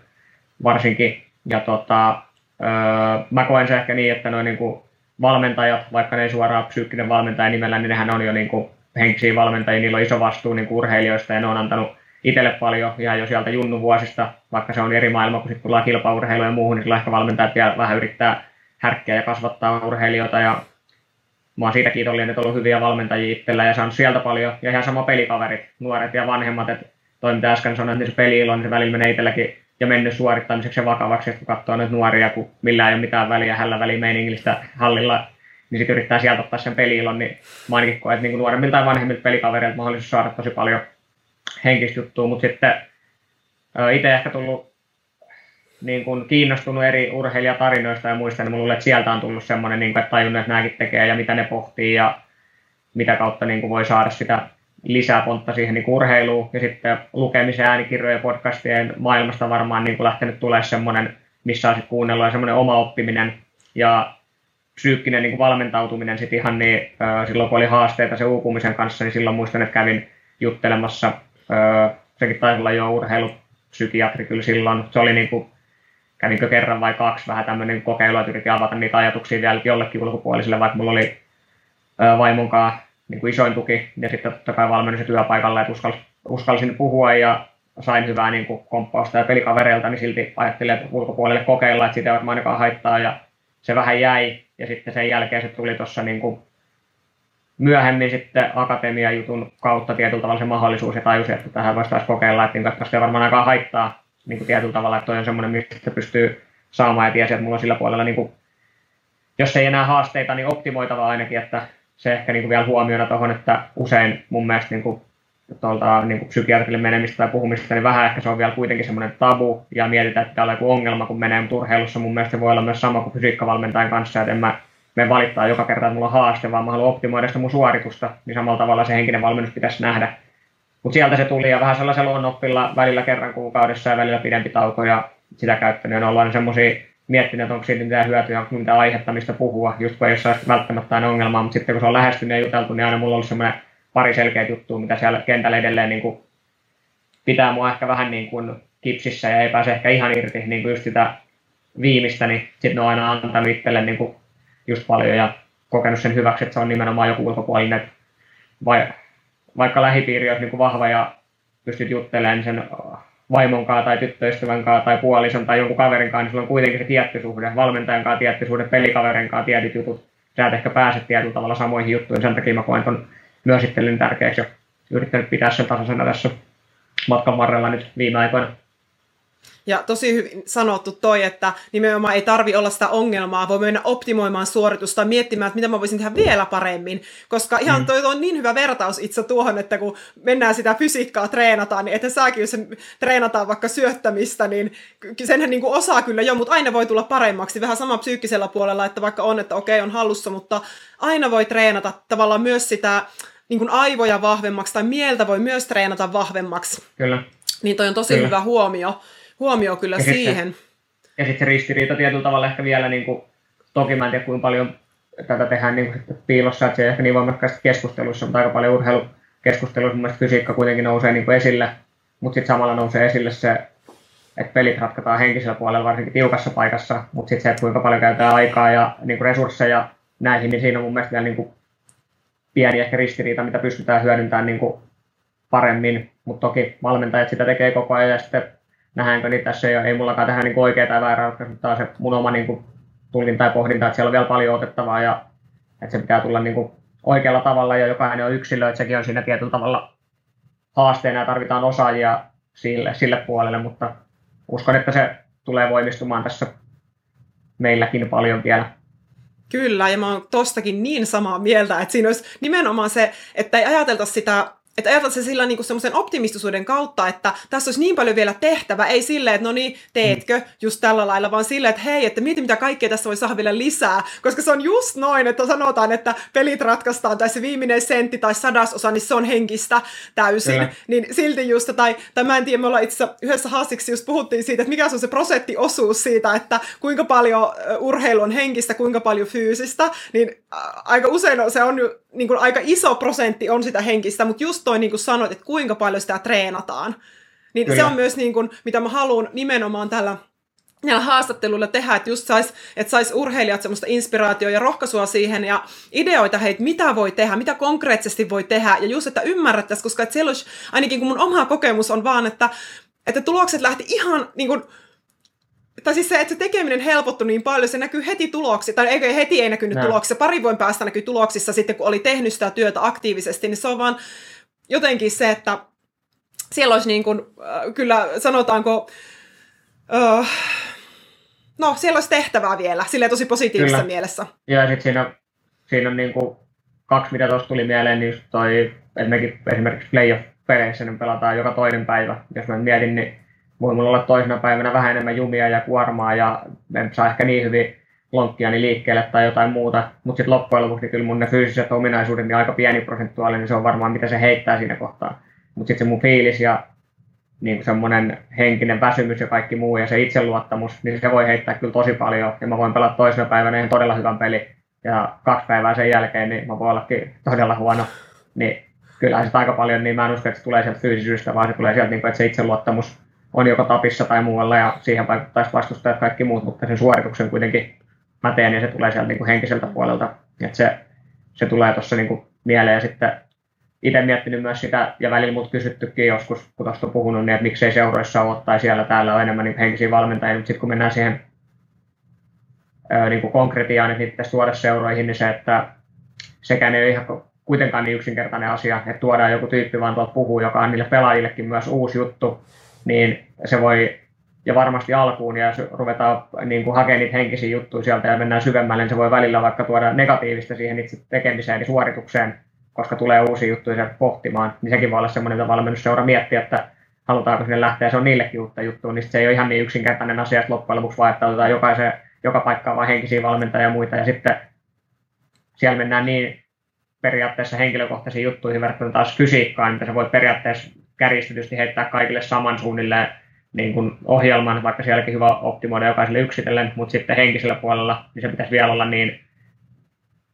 varsinkin. Ja tota, öö, mä koen se ehkä niin, että noin niin kuin valmentajat, vaikka ne ei suoraan psyykkinen valmentaja nimellä, niin nehän on jo niin kuin henkisiä valmentajia, niillä on iso vastuu niin kuin urheilijoista ja ne on antanut itselle paljon ihan jo sieltä junnuvuosista, vaikka se on eri maailma, kun sitten tullaan kilpaurheiluun ja muuhun, niin sillä ehkä valmentajat vielä vähän yrittää härkkiä ja kasvattaa urheilijoita ja mä oon siitä kiitollinen, että on ollut hyviä valmentajia itsellä ja saanut sieltä paljon. Ja ihan sama pelikaverit, nuoret ja vanhemmat, että toi mitä äsken sanoin, että se peli on, niin se välillä menee itselläkin ja mennyt suorittamiseksi ja vakavaksi, että kun katsoo näitä nuoria, kun millään ei ole mitään väliä hällä välimeiningillistä hallilla, niin sitten yrittää sieltä ottaa sen peliilon, niin mä ainakin koen, että niin nuoremmilta tai vanhemmilta pelikavereilta mahdollisuus saada tosi paljon henkistä juttua, mutta sitten itse ehkä tullut niin kuin kiinnostunut eri urheilijatarinoista ja muista, niin luulen, että sieltä on tullut semmoinen, niin kuin, että tajunnut, että nämäkin tekee ja mitä ne pohtii ja mitä kautta niin kuin voi saada sitä lisää pontta siihen niin urheiluun. Ja sitten lukemisen, äänikirjojen ja podcastien maailmasta varmaan niin kuin lähtenyt tulee semmoinen, missä on sitten kuunnellut ja semmoinen oma oppiminen ja psyykkinen niin kuin valmentautuminen sitten ihan niin, silloin kun oli haasteita se uupumisen kanssa, niin silloin muistan, että kävin juttelemassa, sekin taisi olla jo urheilupsykiatri kyllä silloin, se oli niin kuin kävinkö kerran vai kaksi vähän tämmöinen kokeilu, että yritin avata niitä ajatuksia vielä jollekin ulkopuoliselle, vaikka mulla oli vaimonkaan niin kuin isoin tuki ja sitten totta kai valmennus työpaikalla, että uskal, uskalsin puhua ja sain hyvää niin kuin komppausta ja pelikavereilta, niin silti ajattelin, että ulkopuolelle kokeilla, että sitä ei varmaan ainakaan haittaa ja se vähän jäi ja sitten sen jälkeen se tuli tuossa niin kuin myöhemmin sitten akatemiajutun kautta tietyllä tavalla se mahdollisuus ja tajusin, että tähän voisi taas kokeilla, että niin varmaan ainakaan haittaa niin kuin tietyllä tavalla, että toi on semmoinen, mistä pystyy saamaan ja tiesi, että mulla on sillä puolella, niin kuin, jos ei enää haasteita, niin optimoitava ainakin, että se ehkä niin kuin vielä huomiona tuohon, että usein mun mielestä niin kuin, tuolta niin kuin psykiatrille menemistä tai puhumista, niin vähän ehkä se on vielä kuitenkin semmoinen tabu ja mietitään, että täällä on joku ongelma, kun menee, mutta urheilussa mun mielestä se voi olla myös sama kuin fysiikkavalmentajan kanssa, että en mä me valittaa joka kerta, että mulla on haaste, vaan mä haluan optimoida sitä mun suoritusta, niin samalla tavalla se henkinen valmennus pitäisi nähdä. Mutta sieltä se tuli ja vähän sellaisella luonnoppilla välillä kerran kuukaudessa ja välillä pidempi tauko ja sitä käyttänyt. On ollut semmoisia miettinyt, että onko siitä mitään hyötyä, onko mitään aihetta, mistä puhua, just kun ei ole välttämättä aina ongelmaa, mutta sitten kun se on lähestynyt ja juteltu, niin aina mulla on ollut semmoinen pari selkeä juttua, mitä siellä kentällä edelleen niin kuin pitää mua ehkä vähän niin kuin kipsissä ja ei pääse ehkä ihan irti niin kuin just sitä viimeistä, niin sitten ne on aina antanut itselle niin kuin just paljon ja kokenut sen hyväksi, että se on nimenomaan joku ulkopuolinen, vai, vaikka lähipiiri olisi niin kuin vahva ja pystyt juttelemaan sen vaimon kanssa tai tyttöystävän kanssa tai puolison tai jonkun kaverin kanssa, niin sulla on kuitenkin se tietty suhde, valmentajan kanssa tietty suhde, pelikaverin kanssa tietyt jutut. Sä et ehkä pääse tietyllä tavalla samoihin juttuihin, sen takia mä koen ton myös itselleni tärkeäksi ja yrittänyt pitää sen tasaisena tässä matkan varrella nyt viime aikoina. Ja tosi hyvin sanottu toi, että nimenomaan ei tarvi olla sitä ongelmaa, voi mennä optimoimaan suoritusta, miettimään, että mitä mä voisin tehdä vielä paremmin. Koska ihan mm. toi on niin hyvä vertaus itse tuohon, että kun mennään sitä fysiikkaa treenataan, niin että säkin, jos treenataan vaikka syöttämistä, niin senhän niin kuin osaa kyllä jo, mutta aina voi tulla paremmaksi. Vähän sama psyykkisellä puolella, että vaikka on, että okei, on hallussa, mutta aina voi treenata tavallaan myös sitä niin kuin aivoja vahvemmaksi tai mieltä voi myös treenata vahvemmaksi. Kyllä. Niin toi on tosi Kyllä. hyvä huomio huomio kyllä ja siihen. Sitten, ja sitten se ristiriita tietyllä tavalla ehkä vielä, niin kuin, toki mä en tiedä kuinka paljon tätä tehdään niin kuin, piilossa, että se ei ehkä niin voimakkaasti keskusteluissa, mutta aika paljon urheilukeskusteluissa mun fysiikka kuitenkin nousee niin kuin esille, mutta sitten samalla nousee esille se, että pelit ratkataan henkisellä puolella varsinkin tiukassa paikassa, mutta sitten se, että kuinka paljon käytetään aikaa ja niin kuin resursseja näihin, niin siinä on mun mielestä vielä niin kuin pieni ehkä ristiriita, mitä pystytään hyödyntämään niin kuin paremmin, mutta toki valmentajat sitä tekee koko ajan ja sitten nähdäänkö, niin tässä ole, ei mullakaan tähän niin oikeaa tai väärää ratkaisua, mutta se mun oma niin kuin, tulkinta ja pohdinta, että siellä on vielä paljon otettavaa ja että se pitää tulla niin kuin, oikealla tavalla ja jokainen on yksilö, että sekin on siinä tietyllä tavalla haasteena ja tarvitaan osaajia sille, sille puolelle, mutta uskon, että se tulee voimistumaan tässä meilläkin paljon vielä. Kyllä, ja mä oon tostakin niin samaa mieltä, että siinä olisi nimenomaan se, että ei ajatelta sitä että ajatellaan se sillä niin semmoisen optimistisuuden kautta, että tässä olisi niin paljon vielä tehtävä, ei silleen, että no niin, teetkö just tällä lailla, vaan silleen, että hei, että mieti mitä kaikkea tässä voi saada vielä lisää, koska se on just noin, että sanotaan, että pelit ratkaistaan, tai se viimeinen sentti tai sadasosa, niin se on henkistä täysin, Kyllä. niin silti just, tai, tai mä en tiedä, me ollaan itse yhdessä haastiksi just puhuttiin siitä, että mikä on se prosenttiosuus siitä, että kuinka paljon urheilu on henkistä, kuinka paljon fyysistä, niin aika usein se on niin kuin aika iso prosentti on sitä henkistä, mutta just toi niin kuin sanoit, että kuinka paljon sitä treenataan. Niin Kyllä. se on myös niin kuin, mitä mä haluan nimenomaan tällä näillä haastatteluilla tehdä, että just sais, että sais urheilijat semmoista inspiraatioa ja rohkaisua siihen ja ideoita heitä, mitä voi tehdä, mitä konkreettisesti voi tehdä ja just, että ymmärrettäisiin, koska että siellä olisi, ainakin kun mun oma kokemus on vaan, että, että tulokset lähti ihan niin kuin, tai siis se, että se tekeminen helpottui niin paljon, se näkyy heti tuloksissa, tai ei, heti ei näkynyt no. tuloksissa, pari vuoden päästä näkyy tuloksissa sitten, kun oli tehnyt sitä työtä aktiivisesti, niin se on vaan jotenkin se, että siellä olisi niin kuin, äh, kyllä sanotaanko, äh, no siellä olisi tehtävää vielä, sille tosi positiivisessa kyllä. mielessä. Ja sitten siinä, siinä on niin kuin kaksi, mitä tuossa tuli mieleen, niin toi, että mekin esimerkiksi playoff-peleissä niin pelataan joka toinen päivä. Jos mä mietin, niin voi mulla olla toisena päivänä vähän enemmän jumia ja kuormaa ja en saa ehkä niin hyvin lonkkiani liikkeelle tai jotain muuta, mutta sitten loppujen lopuksi niin kyllä mun ne fyysiset ominaisuudet niin aika pieni prosentuaalinen, niin se on varmaan mitä se heittää siinä kohtaa. Mutta sitten se mun fiilis ja niin semmoinen henkinen väsymys ja kaikki muu ja se itseluottamus, niin se voi heittää kyllä tosi paljon. Ja mä voin pelata toisena päivänä ihan todella hyvän peli ja kaksi päivää sen jälkeen, niin mä voin ollakin todella huono. Niin kyllähän se aika paljon, niin mä en usko, että se tulee sieltä fyysisyydestä, vaan se tulee sieltä, niin kuin, että se itseluottamus on joko tapissa tai muualla ja siihen vaikuttaisi vastustajat kaikki muut, mutta sen suorituksen kuitenkin mä teen ja se tulee sieltä niin kuin henkiseltä puolelta. että se, se tulee tuossa niin mieleen ja sitten itse miettinyt myös sitä, ja välillä mut kysyttykin joskus, kun tuosta on puhunut, niin että miksei seuroissa ole tai siellä täällä on enemmän niin henkisiä valmentajia, mutta sitten kun mennään siihen niin kuin konkretiaan, että niitä pitäisi tuoda seuroihin, niin se, että sekään ei ole ihan kuitenkaan niin yksinkertainen asia, että tuodaan joku tyyppi vaan tuolta puhuu, joka on niille pelaajillekin myös uusi juttu, niin se voi, ja varmasti alkuun, ja jos ruvetaan niin kuin hakemaan niitä henkisiä juttuja sieltä ja mennään syvemmälle, niin se voi välillä vaikka tuoda negatiivista siihen itse tekemiseen ja suoritukseen, koska tulee uusia juttuja sieltä pohtimaan, niin sekin voi olla semmoinen, että valmennusseura miettiä, että halutaanko sinne lähteä, se on niillekin uutta juttua, niin se ei ole ihan niin yksinkertainen asia, että loppujen lopuksi vaan, että otetaan jokaisen, joka paikkaan vain henkisiä valmentajia ja muita, ja sitten siellä mennään niin periaatteessa henkilökohtaisiin juttuihin verrattuna taas fysiikkaan, mitä sä voit periaatteessa kärjistetysti heittää kaikille saman suunnilleen niin kuin ohjelman, vaikka sielläkin hyvä optimoida jokaiselle yksitellen, mutta sitten henkisellä puolella niin se pitäisi vielä olla niin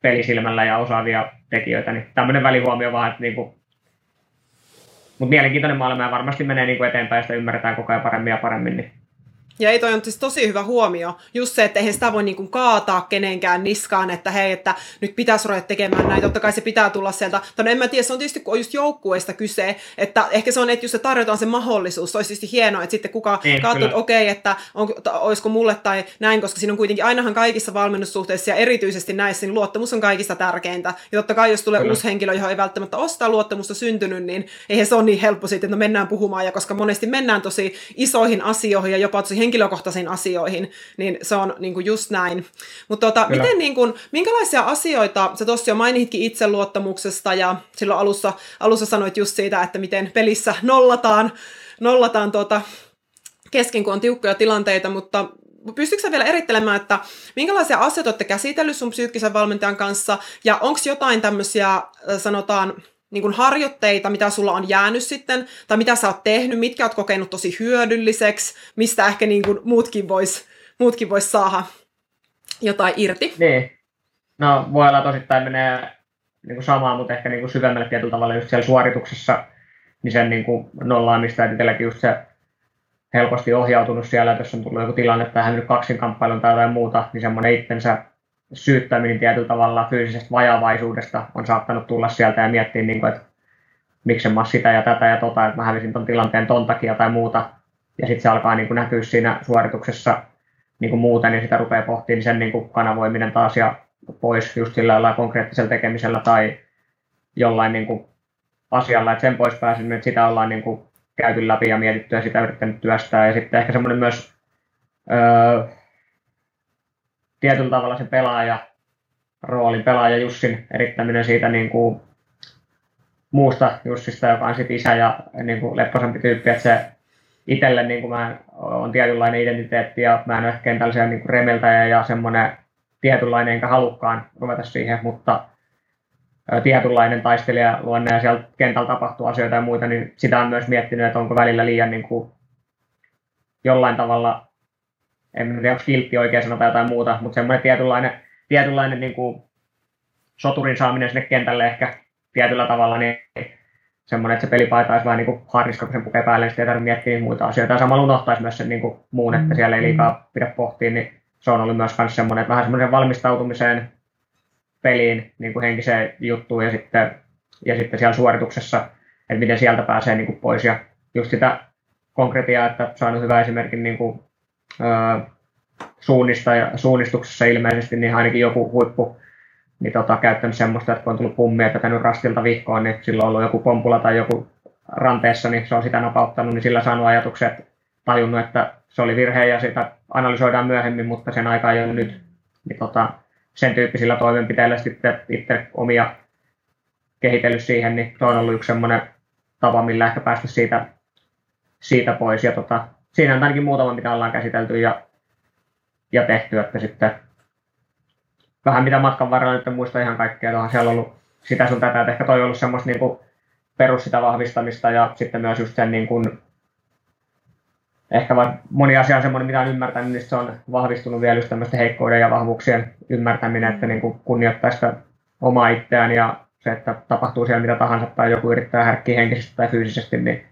pelisilmällä ja osaavia tekijöitä. Niin tämmöinen välihuomio vaan, että niin kuin, mutta mielenkiintoinen maailma ja varmasti menee niin kuin eteenpäin ja sitä ymmärretään koko ajan paremmin ja paremmin. Niin ja ei toi on siis tosi hyvä huomio. Just se, että eihän sitä voi niinku kaataa kenenkään niskaan, että hei, että nyt pitäisi ruveta tekemään näin. Totta kai se pitää tulla sieltä. Mutta en mä tiedä, se on tietysti, kun on just joukkueesta kyse, että ehkä se on, että just se tarjotaan se mahdollisuus. Se olisi tietysti hienoa, että sitten kuka niin, katsoo, että okei, okay, että on, olisiko mulle tai näin, koska siinä on kuitenkin ainahan kaikissa valmennussuhteissa ja erityisesti näissä, niin luottamus on kaikista tärkeintä. Ja totta kai, jos tulee kyllä. uusi henkilö, johon ei välttämättä ostaa luottamusta syntynyt, niin eihän se ole niin helppo sitten, että no mennään puhumaan. Ja koska monesti mennään tosi isoihin asioihin ja jopa tosi henkilökohtaisiin asioihin, niin se on niin kuin just näin. Mutta tota, miten, niin kuin, minkälaisia asioita, sä tuossa jo mainitkin itseluottamuksesta ja silloin alussa, alussa sanoit just siitä, että miten pelissä nollataan, nollataan tuota, kesken, kun on tiukkoja tilanteita, mutta pystytkö vielä erittelemään, että minkälaisia asioita olette käsitellyt sun psyykkisen valmentajan kanssa, ja onko jotain tämmöisiä, sanotaan, niin kuin harjoitteita, mitä sulla on jäänyt sitten, tai mitä sä oot tehnyt, mitkä oot kokenut tosi hyödylliseksi, mistä ehkä niin kuin muutkin vois, muutkin vois saada jotain irti. Niin. No voi olla tosittain menee niin kuin samaa, mutta ehkä niin kuin syvemmälle tietyllä tavalla just siellä suorituksessa, niin sen niin kuin nollaamista, että itselläkin just se helposti ohjautunut siellä, että jos on tullut joku tilanne, että hämmennyt kaksinkamppailun tai jotain muuta, niin semmoinen itsensä syyttäminen tietyllä tavalla fyysisestä vajavaisuudesta on saattanut tulla sieltä ja miettiä, niin kuin, että miksi mä sitä ja tätä ja tota, että mä hävisin ton tilanteen ton takia tai muuta. Ja sitten se alkaa niin kuin näkyä siinä suorituksessa niin kuin muuten, niin sitä rupeaa pohtimaan niin sen niin kuin kanavoiminen taas ja pois just sillä lailla konkreettisella tekemisellä tai jollain niin kuin asialla, että sen pois pääsin, että sitä ollaan niin kuin käyty läpi ja mietitty ja sitä yrittänyt työstää. Ja sitten ehkä semmoinen myös öö, tietyllä tavalla se pelaaja roolin pelaaja Jussin erittäminen siitä niin kuin muusta Jussista, joka on sitten isä ja niin kuin lepposampi tyyppi, että se itselle niin kuin mä on tietynlainen identiteetti ja mä en ole ehkä tällaisia niin remeltäjä ja semmoinen tietynlainen, enkä halukkaan ruveta siihen, mutta tietynlainen taistelija luonne ja siellä kentällä tapahtuu asioita ja muita, niin sitä on myös miettinyt, että onko välillä liian niin kuin jollain tavalla, en tiedä onko kiltti oikein sanota jotain muuta, mutta semmoinen tietynlainen, tietynlainen niin kuin soturin saaminen sinne kentälle ehkä tietyllä tavalla, niin semmoinen, että se pelipaita olisi vähän niin kuin harniska, kun sen pukee päälle, niin ei tarvitse miettiä muita asioita. Ja samalla unohtaisi myös sen niin kuin muun, että siellä ei liikaa pidä pohtia, niin se on ollut myös semmoinen, että vähän semmoinen valmistautumiseen peliin niin kuin henkiseen juttuun ja sitten, ja sitten siellä suorituksessa, että miten sieltä pääsee niin kuin pois. Ja just sitä konkretiaa, että saanut hyvä esimerkin niin kuin, suunnista ja suunnistuksessa ilmeisesti, niin ainakin joku huippu niin tota, käyttänyt semmoista, että kun on tullut pummia, tänne rastilta vihkoon, niin silloin on ollut joku pompula tai joku ranteessa, niin se on sitä napauttanut, niin sillä saanut ajatukset, tajunnut, että se oli virhe ja sitä analysoidaan myöhemmin, mutta sen aika ei ole nyt. Niin tota, sen tyyppisillä toimenpiteillä sitten itse omia kehitellyt siihen, niin se on ollut yksi semmoinen tapa, millä ehkä päästä siitä, siitä pois. Ja tota, siinä on ainakin muutama, mitä ollaan käsitelty ja, ja tehty, että sitten vähän mitä matkan varrella nyt en muista ihan kaikkea, tuohon siellä ollut sitä sun tätä, että ehkä toi on ollut semmoista niin kuin perus sitä vahvistamista ja sitten myös just sen niin kuin, ehkä vaikka moni asia on semmoinen, mitä on ymmärtänyt, niin se on vahvistunut vielä just tämmöisten heikkouden ja vahvuuksien ymmärtäminen, että niin kuin kunnioittaa sitä omaa itseään ja se, että tapahtuu siellä mitä tahansa tai joku yrittää härkkiä henkisesti tai fyysisesti, niin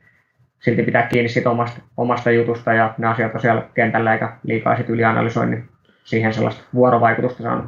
silti pitää kiinni siitä omasta, omasta jutusta ja ne asiat on siellä kentällä eikä liikaa sit ylianalysoi, niin siihen sellaista vuorovaikutusta saanut.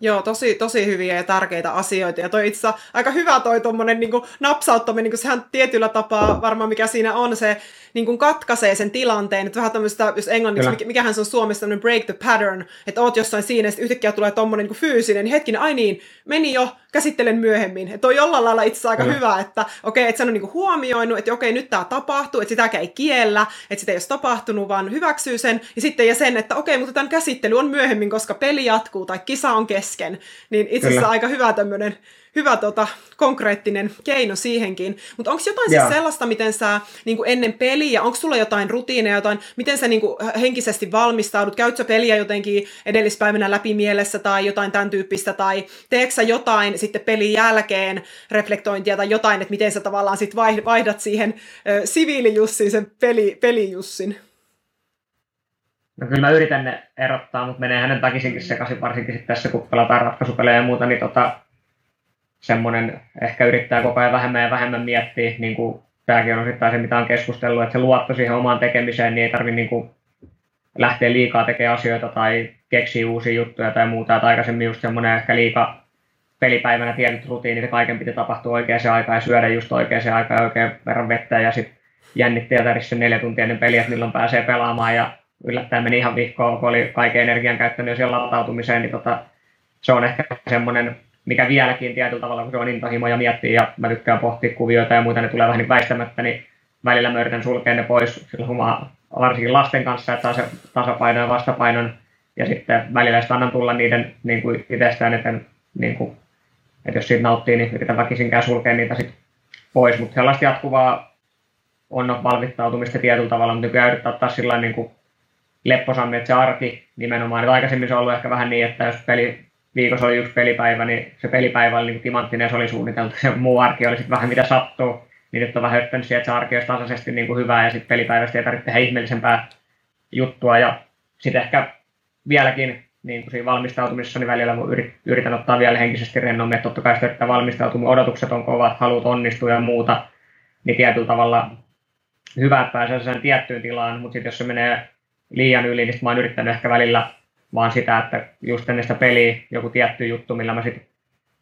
Joo, tosi, tosi hyviä ja tärkeitä asioita. Ja toi itse aika hyvä toi tuommoinen niin napsauttaminen, niin sehän tietyllä tapaa varmaan mikä siinä on se niin kuin katkaisee sen tilanteen, että vähän tämmöistä, jos englanniksi, Kyllä. mikähän se on Suomessa tämmöinen break the pattern, että oot jossain siinä, ja yhtäkkiä tulee tommonen niin fyysinen, niin hetkinen, ai niin, meni jo, käsittelen myöhemmin. Että on jollain lailla itse asiassa aika Kyllä. hyvä, että okei, okay, että sen on niin huomioinut, että okei, nyt tämä tapahtuu, että sitäkään ei kiellä, että sitä ei ole tapahtunut, vaan hyväksyy sen, ja sitten ja sen, että okei, mutta tämän käsittely on myöhemmin, koska peli jatkuu tai kisa on kesken, niin itse asiassa aika hyvä tämmöinen hyvä tota, konkreettinen keino siihenkin. Mutta onko jotain siis sellaista, miten sä niin kuin ennen peliä, onko sulla jotain rutiineja, jotain, miten sä niin kuin henkisesti valmistaudut? Käytkö peliä jotenkin edellispäivänä läpi mielessä tai jotain tämän tyyppistä, tai teekö sä jotain sitten pelin jälkeen reflektointia tai jotain, että miten sä tavallaan sitten vaihdat siihen äh, siviilijussin sen peli, pelijussin? No kyllä mä yritän ne erottaa, mutta menee hänen takisinkin sekaisin, varsinkin sitten tässä kun pelataan ratkaisupelejä ja muuta, niin tota, semmoinen ehkä yrittää koko ajan vähemmän ja vähemmän miettiä, niin kuin tämäkin on osittain se, mitä on keskustellut, että se luotto siihen omaan tekemiseen, niin ei tarvitse niin lähteä liikaa tekemään asioita tai keksiä uusia juttuja tai muuta. Että aikaisemmin just semmoinen ehkä liika pelipäivänä tietyt rutiinit ja kaiken piti tapahtua oikeaan aikaan ja syödä just oikeaan aikaan ja oikein verran vettä ja sitten jännitti ja sen neljä tuntia ennen peliä, että milloin pääsee pelaamaan ja yllättäen meni ihan vihkoon, kun oli kaiken energian käyttänyt jo siellä latautumiseen, niin tota, se on ehkä semmoinen mikä vieläkin tietyllä tavalla, kun se on intohimo ja ja mä tykkään pohtia kuvioita ja muita, ne tulee vähän niin väistämättä, niin välillä mä yritän sulkea ne pois sillä humaa, varsinkin lasten kanssa, että se tasapainon ja vastapainon. Ja sitten välillä sitä annan tulla niiden niin kuin itsestään, että, niin kuin, että jos siitä nauttii, niin yritän väkisinkään sulkea niitä sit pois, mutta sellaista jatkuvaa on valmittautumista tietyllä tavalla, mutta nykyään yrittää ottaa sillä niin kuin lepposammin, että se arki nimenomaan, että aikaisemmin se on ollut ehkä vähän niin, että jos peli viikossa oli yksi pelipäivä, niin se pelipäivä oli niin timanttinen ja se oli suunniteltu. Se muu arki oli sitten vähän mitä sattuu. Niin nyt on vähän höppönyt siihen, että se arki olisi tasaisesti niin kuin hyvää ja sitten pelipäivästä ei tarvitse tehdä ihmeellisempää juttua. Ja sitten ehkä vieläkin niin kuin siinä valmistautumisessa niin välillä yritän ottaa vielä henkisesti rennommin, että totta kai sitä yrittää valmistautua, odotukset on kovat, haluat onnistua ja muuta, niin tietyllä tavalla hyvä, että pääsee sen tiettyyn tilaan, mutta sitten jos se menee liian yli, niin mä oon yrittänyt ehkä välillä vaan sitä, että just ennen sitä peliä joku tietty juttu, millä mä sitten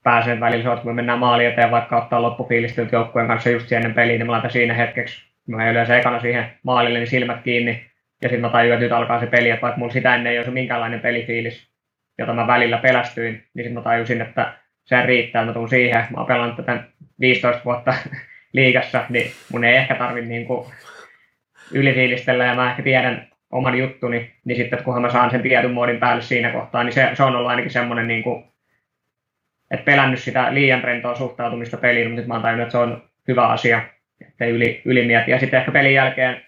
pääsen välillä, että kun me mennään maali eteen vaikka ottaa loppufiilistelty joukkueen kanssa just ennen peliä, niin mä laitan siinä hetkeksi, mä yleensä ekana siihen maalille, niin silmät kiinni, ja sitten mä tajuan, että nyt alkaa se peli, että vaikka mulla sitä ennen ei olisi minkäänlainen pelifiilis, jota mä välillä pelästyin, niin sitten mä tajusin, että se riittää, mä tuun siihen, mä oon pelannut tätä 15 vuotta [LAUGHS] liigassa, niin mun ei ehkä tarvitse niin ylifiilistellä, ja mä ehkä tiedän, oman juttuni, niin sitten kunhan mä saan sen tietyn muodin päälle siinä kohtaa, niin se, se on ollut ainakin semmoinen niin kuin et pelännyt sitä liian rentoa suhtautumista peliin, mutta nyt mä oon tajunnut, että se on hyvä asia, ettei yli, yli mieti. Ja sitten ehkä pelin jälkeen,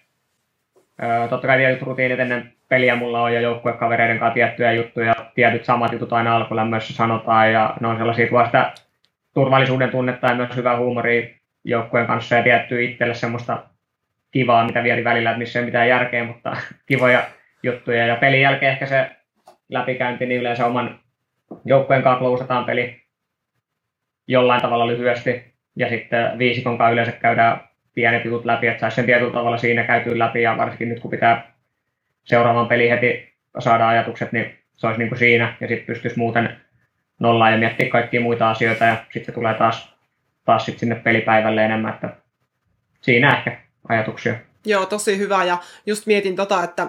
totta kai tietyt rutiinit ennen peliä mulla on jo joukkuekavereiden kanssa tiettyjä juttuja, tietyt samat jutut aina alkulämmössä sanotaan, ja ne on sellaisia, tuo sitä turvallisuuden tunnetta ja myös hyvää huumoria joukkueen kanssa ja tiettyä itselle semmoista kivaa, mitä vieri välillä, että missä ei mitään järkeä, mutta [LAUGHS] kivoja juttuja. Ja pelin jälkeen ehkä se läpikäynti, niin yleensä oman joukkueen kanssa klousataan peli jollain tavalla lyhyesti. Ja sitten viisikon kanssa yleensä käydään pienet jutut läpi, että saisi sen tietyllä tavalla siinä käytyä läpi. Ja varsinkin nyt kun pitää seuraavan peli heti saada ajatukset, niin se olisi niin kuin siinä. Ja sitten pystyisi muuten nollaan ja miettiä kaikkia muita asioita. Ja sitten tulee taas, taas sit sinne pelipäivälle enemmän. Että siinä ehkä ajatuksia. Joo, tosi hyvä. Ja just mietin tota, että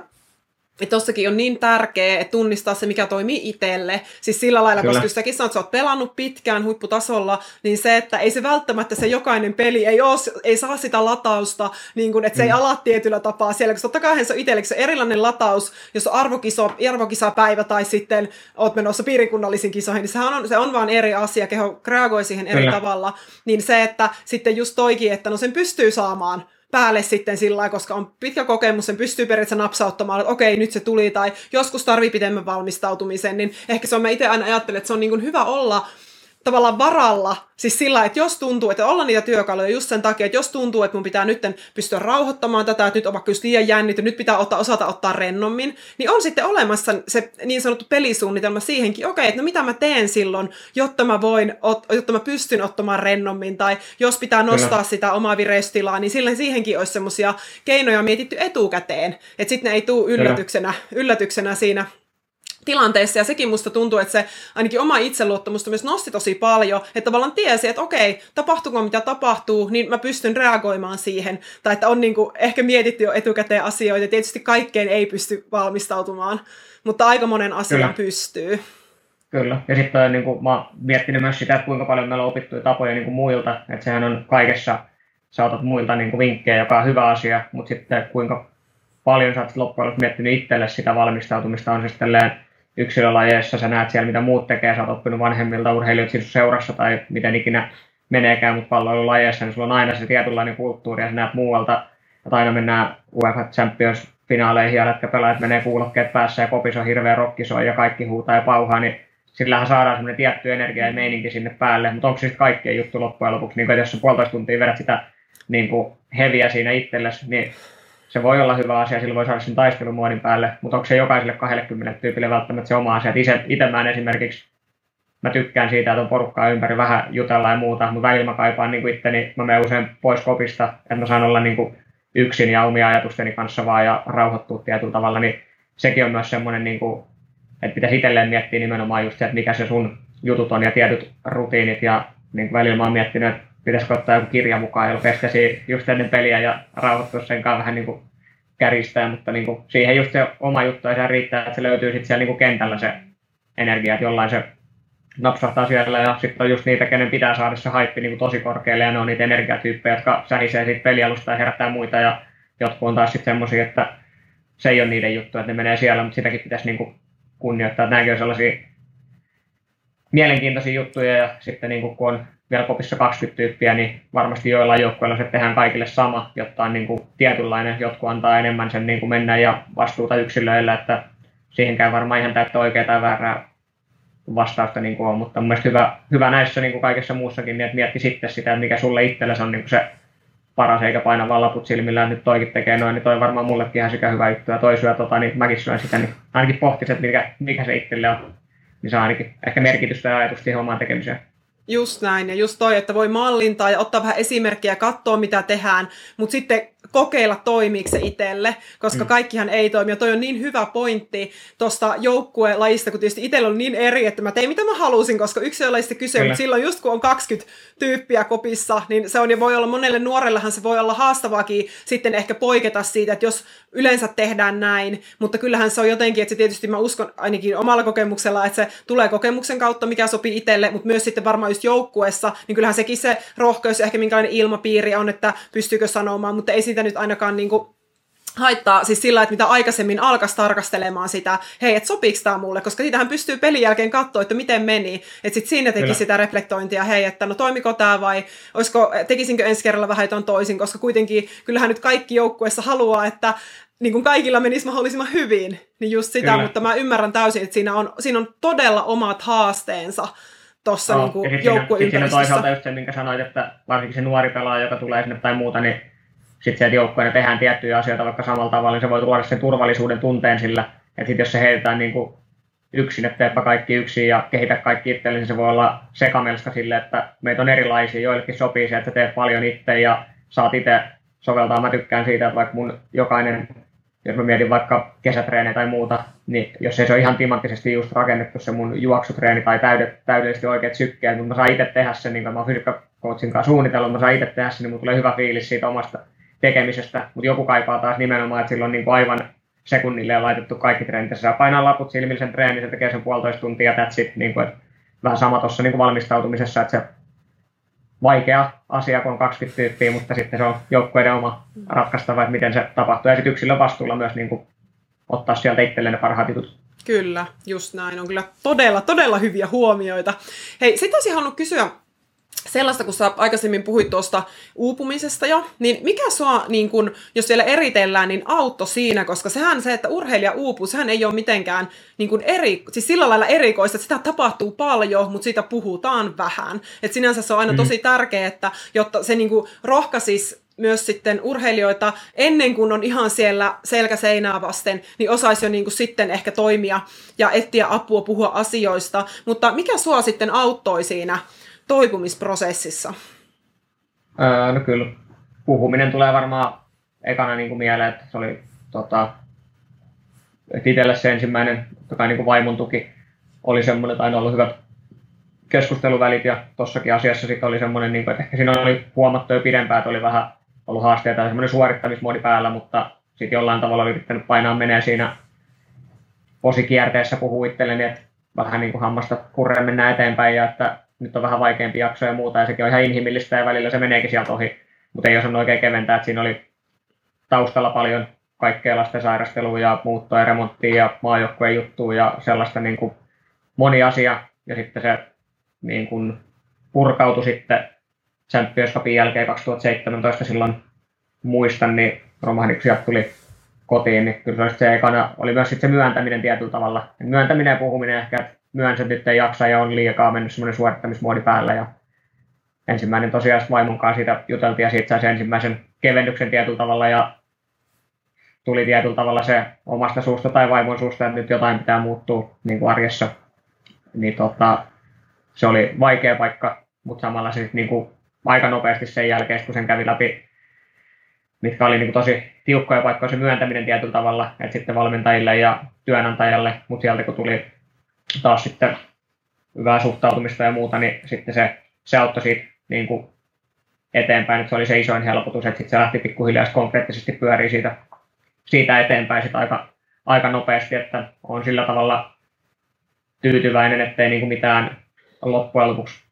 että tossakin on niin tärkeää, että tunnistaa se, mikä toimii itselle. Siis sillä lailla, Kyllä. koska jos säkin sanot, että sä oot pelannut pitkään huipputasolla, niin se, että ei se välttämättä se jokainen peli ei, ole, ei saa sitä latausta, niin kun, että se mm. ei ala tietyllä tapaa siellä, koska totta kai se on itselle se erilainen lataus, jos on arvokiso, arvokisapäivä tai sitten oot menossa piirikunnallisiin kisoihin, niin sehän on, se on vaan eri asia, keho reagoi siihen eri Kyllä. tavalla. Niin se, että sitten just toikin, että no sen pystyy saamaan päälle sitten sillä koska on pitkä kokemus, sen pystyy periaatteessa napsauttamaan, että okei, nyt se tuli, tai joskus tarvii pitemmän valmistautumisen, niin ehkä se on, mä itse aina ajattelen, että se on niin kuin hyvä olla tavallaan varalla, siis sillä, että jos tuntuu, että olla niitä työkaluja just sen takia, että jos tuntuu, että mun pitää nyt pystyä rauhoittamaan tätä, että nyt on vaikka just liian jännitty, nyt pitää ottaa, osata ottaa rennommin, niin on sitten olemassa se niin sanottu pelisuunnitelma siihenkin, okei, että no mitä mä teen silloin, jotta mä voin, jotta mä pystyn ottamaan rennommin, tai jos pitää nostaa Kyllä. sitä omaa vireystilaa, niin silloin siihenkin olisi semmoisia keinoja mietitty etukäteen, että sitten ne ei tule yllätyksenä, yllätyksenä siinä tilanteessa, ja sekin musta tuntuu, että se ainakin oma itseluottamusta myös nosti tosi paljon, että tavallaan tiesi, että okei, tapahtuuko mitä tapahtuu, niin mä pystyn reagoimaan siihen, tai että on niinku ehkä mietitty jo etukäteen asioita, tietysti kaikkeen ei pysty valmistautumaan, mutta aika monen asian Kyllä. pystyy. Kyllä, ja sitten niin kuin, mä oon miettinyt myös sitä, että kuinka paljon meillä on opittuja tapoja niin kuin muilta, että sehän on kaikessa, saatat muilta niin kuin vinkkejä, joka on hyvä asia, mutta sitten kuinka paljon sä oot loppujen lopuksi miettinyt itselle sitä valmistautumista, on se sitten yksilölajeissa, sä näet siellä, mitä muut tekee, sä oot oppinut vanhemmilta urheilijoilta siis seurassa tai miten ikinä meneekään, mutta palloilulajeissa, niin sulla on aina se tietynlainen kulttuuri, ja sä näet muualta, että aina mennään UEFA Champions finaaleihin ja pelaajat menee kuulokkeet päässä ja kopis on hirveä rokkisoi ja kaikki huutaa ja pauhaa, niin sillähän saadaan semmoinen tietty energia ja meininki sinne päälle, mutta onko se sitten kaikkien juttu loppujen lopuksi, niin jos sä puolitoista tuntia vedät sitä niin kuin heviä siinä itsellesi, niin se voi olla hyvä asia, sillä voi saada sen taistelumuodin päälle, mutta onko se jokaiselle 20 tyypille välttämättä se oma asia. Itse, itse mä esimerkiksi, mä tykkään siitä, että on porukkaa ympäri vähän jutella ja muuta, mutta välillä mä kaipaan niin itteni, mä menen usein pois kopista, että mä saan olla niin kuin yksin ja omia ajatusteni kanssa vaan ja rauhoittua tietyllä tavalla, niin sekin on myös semmoinen, niin kuin, että pitäisi itselleen miettiä nimenomaan just se, että mikä se sun jutut on ja tietyt rutiinit ja niin kuin välillä mä oon miettinyt, että pitäisikö ottaa joku kirja mukaan, jolla pestäisi just ennen peliä ja rauhoittua sen kanssa vähän niin kuin käristää, mutta niin kuin siihen just se oma juttu ja se riittää, että se löytyy sitten siellä niin kuin kentällä se energia, että jollain se napsahtaa siellä ja sitten on just niitä, kenen pitää saada se haippi niin kuin tosi korkealle ja ne on niitä energiatyyppejä, jotka sähisee siitä pelialusta ja herättää muita ja jotkut on taas sitten semmoisia, että se ei ole niiden juttu, että ne menee siellä, mutta sitäkin pitäisi niin kuin kunnioittaa, että nämäkin on sellaisia mielenkiintoisia juttuja ja sitten niin kuin kun on vielä kopissa 20 tyyppiä, niin varmasti joillain joukkueilla se tehdään kaikille sama, jotta on niin kuin tietynlainen, jotkut antaa enemmän sen niin kuin mennä ja vastuuta yksilöillä, että siihenkään varmaan ihan täyttä oikeaa tai väärää vastausta niin kuin on, mutta mun hyvä, hyvä näissä niin kuin kaikessa muussakin, niin että mietti sitten sitä, mikä sulle itsellesi on niin kuin se paras, eikä paina vaan laput silmillä, että nyt toikin tekee noin, niin toi varmaan mullekin ihan sekä hyvä juttu, ja toi syö tota, niin mäkin syön sitä, niin ainakin pohtisin, että mikä, mikä se itselle on, niin saa ainakin ehkä merkitystä ja ajatusta siihen omaan tekemiseen. Just näin, ja just toi, että voi mallintaa ja ottaa vähän esimerkkiä ja katsoa, mitä tehdään, mutta sitten kokeilla toimiiko se itselle, koska mm. kaikkihan ei toimi. Ja toi on niin hyvä pointti tuosta joukkuelajista, kun tietysti itsellä on niin eri, että mä tein mitä mä halusin, koska yksi on lajista kyse, mutta silloin just kun on 20 tyyppiä kopissa, niin se on ja voi olla monelle nuorellehan se voi olla haastavaakin sitten ehkä poiketa siitä, että jos yleensä tehdään näin, mutta kyllähän se on jotenkin, että se tietysti mä uskon ainakin omalla kokemuksella, että se tulee kokemuksen kautta, mikä sopii itselle, mutta myös sitten varmaan just joukkuessa, niin kyllähän sekin se rohkeus ja ehkä minkälainen ilmapiiri on, että pystyykö sanomaan, mutta ei siitä nyt ainakaan niin kuin haittaa siis sillä, että mitä aikaisemmin alkaisi tarkastelemaan sitä, hei, että sopiiko tämä mulle, koska siitähän pystyy pelin jälkeen katsoa, että miten meni, että sitten siinä teki Kyllä. sitä reflektointia, hei, että no toimiko tämä vai olisiko, tekisinkö ensi kerralla vähän jotain toisin, koska kuitenkin kyllähän nyt kaikki joukkueessa haluaa, että niin kuin kaikilla menisi mahdollisimman hyvin, niin just sitä, Kyllä. mutta mä ymmärrän täysin, että siinä on, siinä on todella omat haasteensa tuossa no, niin joukkueympäristössä. Siinä toisaalta just se, minkä sanoit, että varsinkin se nuori pelaaja, joka tulee sinne tai muuta, niin sitten se, että joukkueena tehdään tiettyjä asioita vaikka samalla tavalla, niin se voi tuoda sen turvallisuuden tunteen sillä, että sitten jos se heitetään niin kuin yksin, että teepä kaikki yksin ja kehitä kaikki itse, niin se voi olla sekamelska sille, että meitä on erilaisia, joillekin sopii se, että teet paljon itse ja saat itse soveltaa. Mä tykkään siitä, että vaikka mun jokainen, jos mä mietin vaikka kesätreenejä tai muuta, niin jos ei se ole ihan timanttisesti just rakennettu se mun juoksutreeni tai täydet, täydellisesti oikeat sykkeet, mutta mä saan itse tehdä sen, niin kuin mä oon fysiikkakoutsin kanssa suunnitellut, mä saan itse tehdä sen, niin mun tulee hyvä fiilis siitä omasta tekemisestä, mutta joku kaipaa taas nimenomaan, että silloin niin kuin aivan sekunnille laitettu kaikki treenit, se saa painaa laput silmillisen treenin, se tekee sen puolitoista tuntia, that's it, niin kuin, että vähän sama tuossa niin valmistautumisessa, että se vaikea asia, kun on 20 tyyppiä, mutta sitten se on joukkueiden oma ratkaistava, että miten se tapahtuu. Ja sitten yksilön vastuulla myös niin kuin, ottaa sieltä itselleen ne parhaat jutut. Kyllä, just näin. On kyllä todella, todella hyviä huomioita. Hei, sitten olisin halunnut kysyä sellaista, kun sä aikaisemmin puhuit tuosta uupumisesta jo, niin mikä sua, niin kun, jos vielä eritellään, niin auttoi siinä, koska sehän se, että urheilija uupuu, sehän ei ole mitenkään niin kun eri, siis sillä lailla erikoista, että sitä tapahtuu paljon, mutta siitä puhutaan vähän. Et sinänsä se on aina mm. tosi tärkeää, että jotta se niin rohkaisisi myös sitten urheilijoita ennen kuin on ihan siellä selkäseinää vasten, niin osaisi jo niin kuin sitten ehkä toimia ja etsiä apua, puhua asioista. Mutta mikä sua sitten auttoi siinä toipumisprosessissa? Öö, no kyllä, puhuminen tulee varmaan ekana niin kuin mieleen, että se oli tota, itselle se ensimmäinen toki niin kuin vaimon tuki oli semmoinen, aina ollut hyvät keskusteluvälit ja tossakin asiassa sitten oli semmoinen, niin kuin, että ehkä siinä oli huomattu jo pidempään, että oli vähän ollut haasteita ja semmoinen suorittamismoodi päällä, mutta sitten jollain tavalla oli yrittänyt painaa menee siinä posikierteessä puhuu itselleni, että vähän niin kuin hammasta kurreen mennään eteenpäin ja että nyt on vähän vaikeampi jakso ja muuta, ja sekin on ihan inhimillistä ja välillä se meneekin sieltä ohi, mutta ei osannut oikein keventää, että siinä oli taustalla paljon kaikkea lasten sairastelua ja muuttoa ja remonttia ja maajoukkueen juttuja ja sellaista niin kuin moni asia, ja sitten se niin kuin purkautui sitten Champions Cupin jälkeen 2017 silloin muistan, niin romahdiksi tuli kotiin, niin kyllä se, se ekana. Oli myös sitten se myöntäminen tietyllä tavalla. Myöntäminen ja puhuminen ehkä, että myönsi, että nyt ei jaksa ja on liikaa mennyt semmoinen suorittamismuodi päällä. Ja ensimmäinen tosiaan vaimon kanssa siitä juteltiin ja siitä sai ensimmäisen kevennyksen tietyllä tavalla ja tuli tietyllä tavalla se omasta suusta tai vaimon suusta, että nyt jotain pitää muuttua niin kuin arjessa. Niin tota, se oli vaikea paikka, mutta samalla se niin kuin aika nopeasti sen jälkeen, kun sen kävi läpi, mitkä oli niin kuin tosi tiukkoja paikkoja se myöntäminen tietyllä tavalla, että sitten valmentajille ja työnantajalle, mutta sieltä kun tuli taas sitten hyvää suhtautumista ja muuta, niin sitten se, se auttoi siitä niin kuin eteenpäin, että se oli se isoin helpotus, että sitten se lähti pikkuhiljaa konkreettisesti pyörii siitä, siitä eteenpäin sit aika, aika nopeasti, että on sillä tavalla tyytyväinen, ettei niin kuin mitään loppujen lopuksi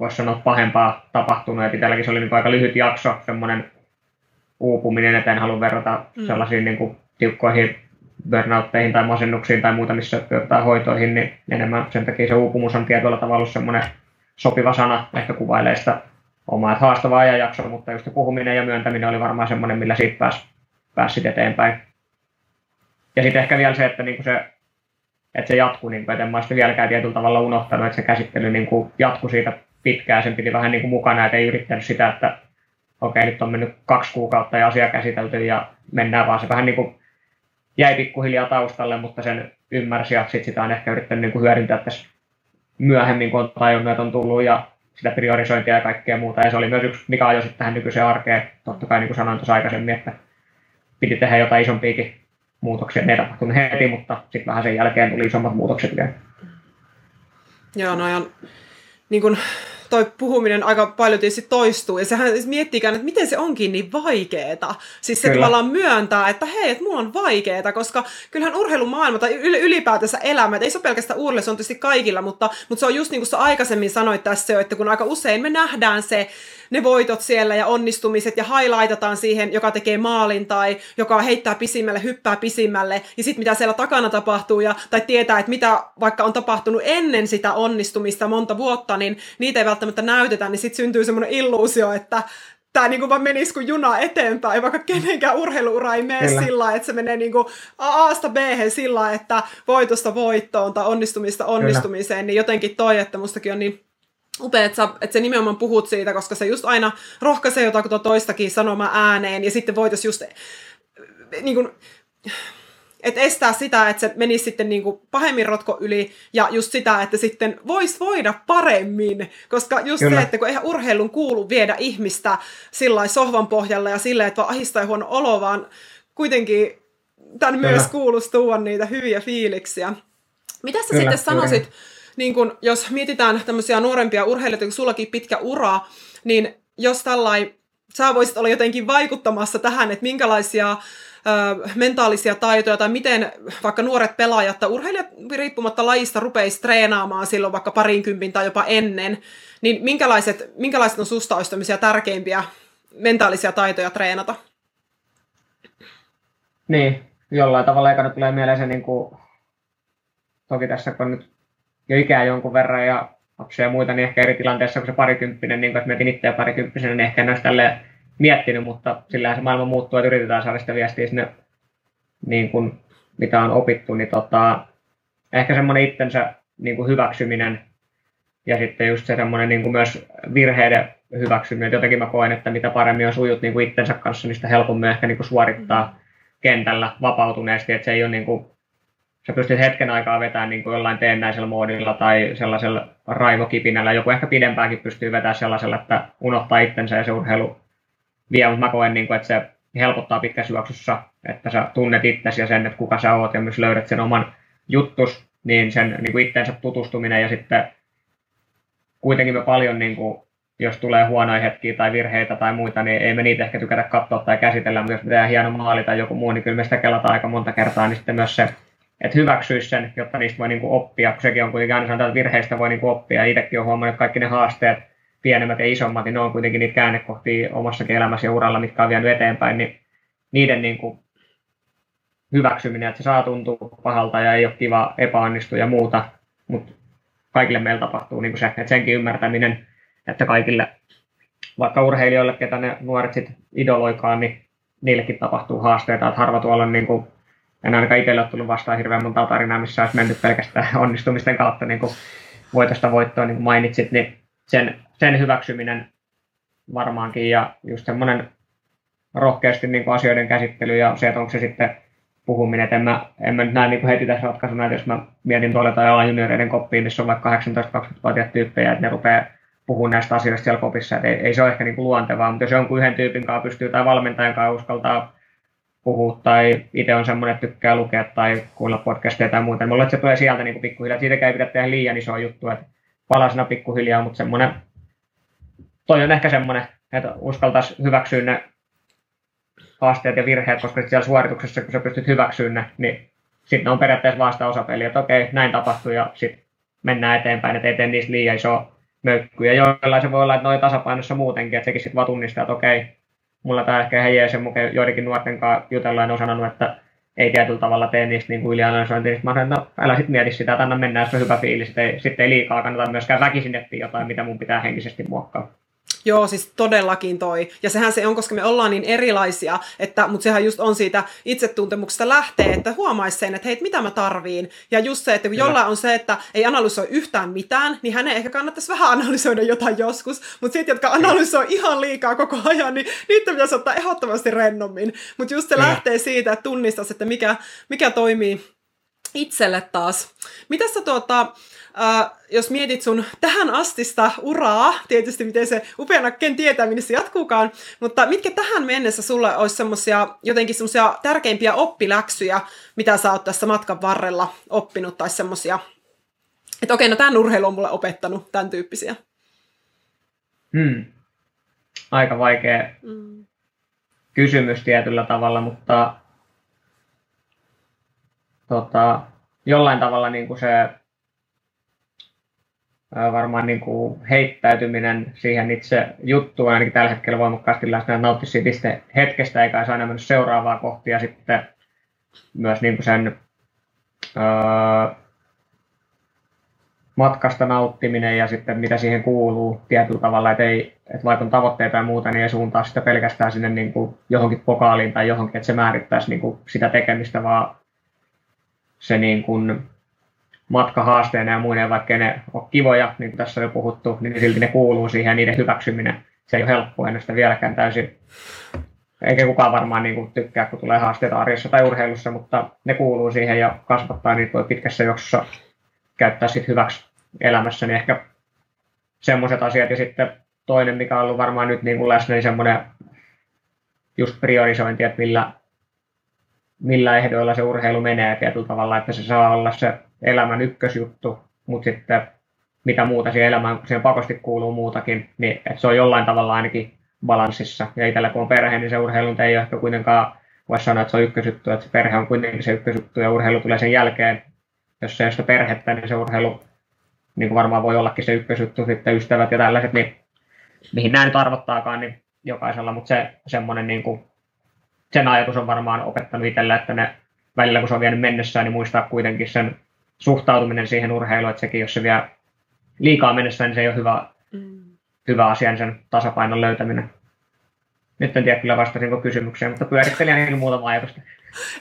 voisi sanoa pahempaa tapahtunut, että itselläkin se oli niin aika lyhyt jakso, semmoinen uupuminen, että en halua verrata mm. sellaisiin niin kuin tiukkoihin burnoutteihin tai masennuksiin tai muuta, missä jotain hoitoihin, niin enemmän sen takia se uupumus on tietyllä tavalla semmoinen sopiva sana, ehkä kuvailee sitä omaa haastavaa ajanjaksoa, mutta just puhuminen ja myöntäminen oli varmaan semmoinen, millä siitä pääsi, pääsi eteenpäin. Ja sitten ehkä vielä se, että niinku se, että se jatkuu, niin että en mä vieläkään tietyllä tavalla unohtanut, että se käsittely niin kuin jatkui siitä pitkään, sen piti vähän niin kuin mukana, että ei yrittänyt sitä, että okei, okay, nyt on mennyt kaksi kuukautta ja asia käsitelty ja mennään vaan se vähän niin kuin jäi pikkuhiljaa taustalle, mutta sen ymmärsi ja sit sitä on ehkä yrittänyt niin kuin hyödyntää tässä myöhemmin, kun on tajunnut, että on tullut ja sitä priorisointia ja kaikkea muuta. Ja se oli myös yksi, mikä ajoi tähän nykyiseen arkeen. Totta kai niin kuin sanoin tuossa aikaisemmin, että piti tehdä jotain isompiakin muutoksia. Ne ei tapahtunut heti, mutta sitten vähän sen jälkeen tuli isommat muutokset vielä. Joo, no on niin kuin toi puhuminen aika paljon tietysti toistuu, ja sehän siis miettikään, että miten se onkin niin vaikeeta. Siis se Kyllä. tavallaan myöntää, että hei, että mulla on vaikeeta, koska kyllähän urheilumaailma tai ylipäätänsä elämä, ei se ole pelkästään urheilu, se on tietysti kaikilla, mutta, mutta se on just niin kuin sä aikaisemmin sanoit tässä jo, että kun aika usein me nähdään se ne voitot siellä ja onnistumiset ja highlightataan siihen, joka tekee maalin tai joka heittää pisimmälle, hyppää pisimmälle ja sitten mitä siellä takana tapahtuu ja, tai tietää, että mitä vaikka on tapahtunut ennen sitä onnistumista monta vuotta, niin niitä ei välttämättä näytetä, niin sitten syntyy semmoinen illuusio, että tämä niinku vaan menisi kuin juna eteenpäin, vaikka kenenkään urheiluura ei mene Kyllä. sillä että se menee niinku A-sta b sillä että voitosta voittoon tai onnistumista onnistumiseen, Kyllä. niin jotenkin toi, että mustakin on niin upea, että, sä, että sä nimenomaan puhut siitä, koska se just aina rohkaisee jotain toistakin sanomaan ääneen, ja sitten voitaisiin just niin kuin, että estää sitä, että se menisi sitten niin kuin pahemmin rotko yli, ja just sitä, että sitten voisi voida paremmin, koska just Kyllä. se, että kun eihän urheilun kuulu viedä ihmistä sillä sohvan pohjalle ja silleen, että vaan ahistaa huono olo, vaan kuitenkin tämän Kyllä. myös kuuluisi tuoda niitä hyviä fiiliksiä. Mitä sä Kyllä, sitten sanoisit, Kyllä. Niin kun, jos mietitään tämmöisiä nuorempia urheilijoita, kun sullakin pitkä ura, niin jos tällainen sä voisit olla jotenkin vaikuttamassa tähän, että minkälaisia mentaalisia taitoja tai miten vaikka nuoret pelaajat tai urheilijat riippumatta lajista rupeisi treenaamaan silloin vaikka parinkympin tai jopa ennen, niin minkälaiset, minkälaiset on susta olisi tärkeimpiä mentaalisia taitoja treenata? Niin, jollain tavalla ekana tulee mieleen se, niin kuin, toki tässä kun nyt jo ikää jonkun verran ja lapsia ja muita, niin ehkä eri tilanteissa kuin se parikymppinen, niin jos mietin itseä parikymppisenä, niin ehkä en olisi tälleen miettinyt, mutta sillä se maailma muuttuu, että yritetään saada sitä viestiä sinne, niin kuin, mitä on opittu, niin tota, ehkä semmoinen itsensä niin kuin hyväksyminen ja sitten just se semmoinen niin kuin myös virheiden hyväksyminen. Jotenkin mä koen, että mitä paremmin on sujut niin kuin itsensä kanssa, niin sitä helpommin ehkä niin kuin suorittaa kentällä vapautuneesti, että se ei ole niin kuin, sä pystyt hetken aikaa vetämään niin kuin jollain teennäisellä moodilla tai sellaisella raivokipinällä. Joku ehkä pidempäänkin pystyy vetämään sellaisella, että unohtaa itsensä ja se urheilu vie, mutta mä koen, niin kuin, että se helpottaa pitkässä juoksussa, että sä tunnet itsesi ja sen, että kuka sä oot ja myös löydät sen oman juttus, niin sen niin kuin itteensä tutustuminen ja sitten kuitenkin me paljon, niin kuin, jos tulee huonoja hetkiä tai virheitä tai muita, niin ei me niitä ehkä tykätä katsoa tai käsitellä, mutta jos me tehdään hieno maali tai joku muu, niin kyllä me sitä kelataan aika monta kertaa, niin sitten myös se, että hyväksyisi sen, jotta niistä voi niin kuin oppia, kun sekin on kuitenkin aina sanotaan, että virheistä voi niin kuin oppia, itsekin on huomannut, että kaikki ne haasteet, pienemmät ja isommat, niin ne on kuitenkin niitä käännekohtia omassakin elämässä ja uralla, mitkä on vienyt eteenpäin, niin niiden niin kuin hyväksyminen, että se saa tuntua pahalta ja ei ole kiva epäonnistua ja muuta, mutta kaikille meillä tapahtuu niin kuin se, että senkin ymmärtäminen, että kaikille, vaikka urheilijoille, ketä ne nuoret sitten idoloikaan, niin niillekin tapahtuu haasteita, että harva tuolla on niin kuin, en ainakaan itselle ole tullut vastaan hirveän monta tarinaa, missä olisi mennyt pelkästään [LAUGHS] onnistumisten kautta niin kuin voitosta voittoon, niin kuin mainitsit, niin sen, sen hyväksyminen varmaankin ja just semmoinen rohkeasti niin kuin asioiden käsittely ja se, että onko se sitten puhuminen, että en mä, en mä nyt näe niin kuin heti tässä ratkaisuna, että jos mä mietin tuolla ala junioreiden koppiin, missä on vaikka 18-20-vuotiaat tyyppejä, että ne rupeaa puhumaan näistä asioista siellä kopissa, että ei, ei se ole ehkä niin kuin luontevaa, mutta jos jonkun yhden tyypin kanssa pystyy tai valmentajan kanssa uskaltaa puhua tai itse on semmoinen, että tykkää lukea tai kuulla podcasteja tai muuta, niin mulla että se tulee sieltä niin pikkuhiljaa, siitäkään ei pidä tehdä liian isoa juttua, että palasena pikkuhiljaa, mutta semmoinen, toi on ehkä semmoinen, että uskaltaisi hyväksyä ne haasteet ja virheet, koska siellä suorituksessa, kun sä pystyt hyväksyä ne, niin sitten on periaatteessa vasta osapeli, että okei, näin tapahtui ja sitten mennään eteenpäin, että ei tee niistä liian iso mökky. Ja joillain se voi olla, että noin tasapainossa muutenkin, että sekin sitten vaan tunnistaa, että okei, mulla tämä ehkä heijää sen mukaan joidenkin nuorten kanssa jutellaan on sanonut, että ei tietyllä tavalla tee niistä niin ylianalysointia. Sitten mä sanoin, no, älä sitten mieti sitä, että anna mennä, jos on hyvä fiilis. Sitten ei, sitten ei liikaa kannata myöskään väkisin etsiä jotain, mitä mun pitää henkisesti muokkaa. Joo, siis todellakin toi. Ja sehän se on, koska me ollaan niin erilaisia, että, mutta sehän just on siitä itsetuntemuksesta lähtee, että huomaisi sen, että hei, mitä mä tarviin. Ja just se, että kun jollain on se, että ei analysoi yhtään mitään, niin hänen ehkä kannattaisi vähän analysoida jotain joskus. Mutta sitten, jotka analysoi ihan liikaa koko ajan, niin niitä pitäisi ottaa ehdottomasti rennommin. Mutta just se lähtee siitä, että tunnistaisi, että mikä, mikä toimii itselle taas. Mitä sä tuota, äh, jos mietit sun tähän astista uraa, tietysti miten se upeana ken tietää, minne se jatkuukaan, mutta mitkä tähän mennessä sulle olisi semmosia, jotenkin semmoisia tärkeimpiä oppiläksyjä, mitä sä oot tässä matkan varrella oppinut, tai semmoisia, että okei, no tämän urheilu on mulle opettanut, tämän tyyppisiä. Hmm. Aika vaikea hmm. kysymys tietyllä tavalla, mutta tota, jollain tavalla niin kuin se varmaan niin kuin heittäytyminen siihen itse juttuun ainakin tällä hetkellä voimakkaasti läsnä, nautti siitä hetkestä eikä olisi aina mennyt seuraavaa kohtia ja sitten myös niin kuin sen öö, matkasta nauttiminen ja sitten mitä siihen kuuluu tietyllä tavalla, että, ei, että vaikka on tavoitteita ja muuta, niin ei suuntaa sitä pelkästään sinne niin kuin johonkin pokaaliin tai johonkin, että se määrittäisi niin kuin sitä tekemistä, vaan se niin kuin matkahaasteena ja muinen, vaikka ne ole kivoja, niin kuin tässä on jo puhuttu, niin silti ne kuuluu siihen ja niiden hyväksyminen. Se ei ole helppoa, en sitä vieläkään täysin, eikä kukaan varmaan niin kuin tykkää, kun tulee haasteita arjessa tai urheilussa, mutta ne kuuluu siihen ja kasvattaa niitä voi pitkässä juoksussa käyttää sitten hyväksi elämässä, niin ehkä semmoiset asiat. Ja sitten toinen, mikä on ollut varmaan nyt niin kuin läsnä, niin semmoinen just priorisointi, että millä, millä ehdoilla se urheilu menee tietyllä tavalla, että se saa olla se elämän ykkösjuttu, mutta sitten mitä muuta siihen elämään, siihen pakosti kuuluu muutakin, niin että se on jollain tavalla ainakin balanssissa. Ja itsellä kun on perhe, niin se urheilu ei ole ehkä kuitenkaan, voisi sanoa, että se on ykkösjuttu, että se perhe on kuitenkin se ykkösjuttu ja urheilu tulee sen jälkeen. Jos se ei ole sitä perhettä, niin se urheilu niin kuin varmaan voi ollakin se ykkösjuttu, sitten ystävät ja tällaiset, niin mihin nämä nyt arvottaakaan, niin jokaisella, mutta se semmoinen niin kuin, sen ajatus on varmaan opettanut itselle, että ne välillä kun se on vienyt mennessään, niin muistaa kuitenkin sen suhtautuminen siihen urheiluun, että sekin, jos se vie liikaa mennessä, niin se ei ole hyvä, mm. hyvä asia, niin sen tasapainon löytäminen. Nyt en tiedä kyllä vastasinko kysymykseen, mutta pyörittelin ainakin muutama ajatusta.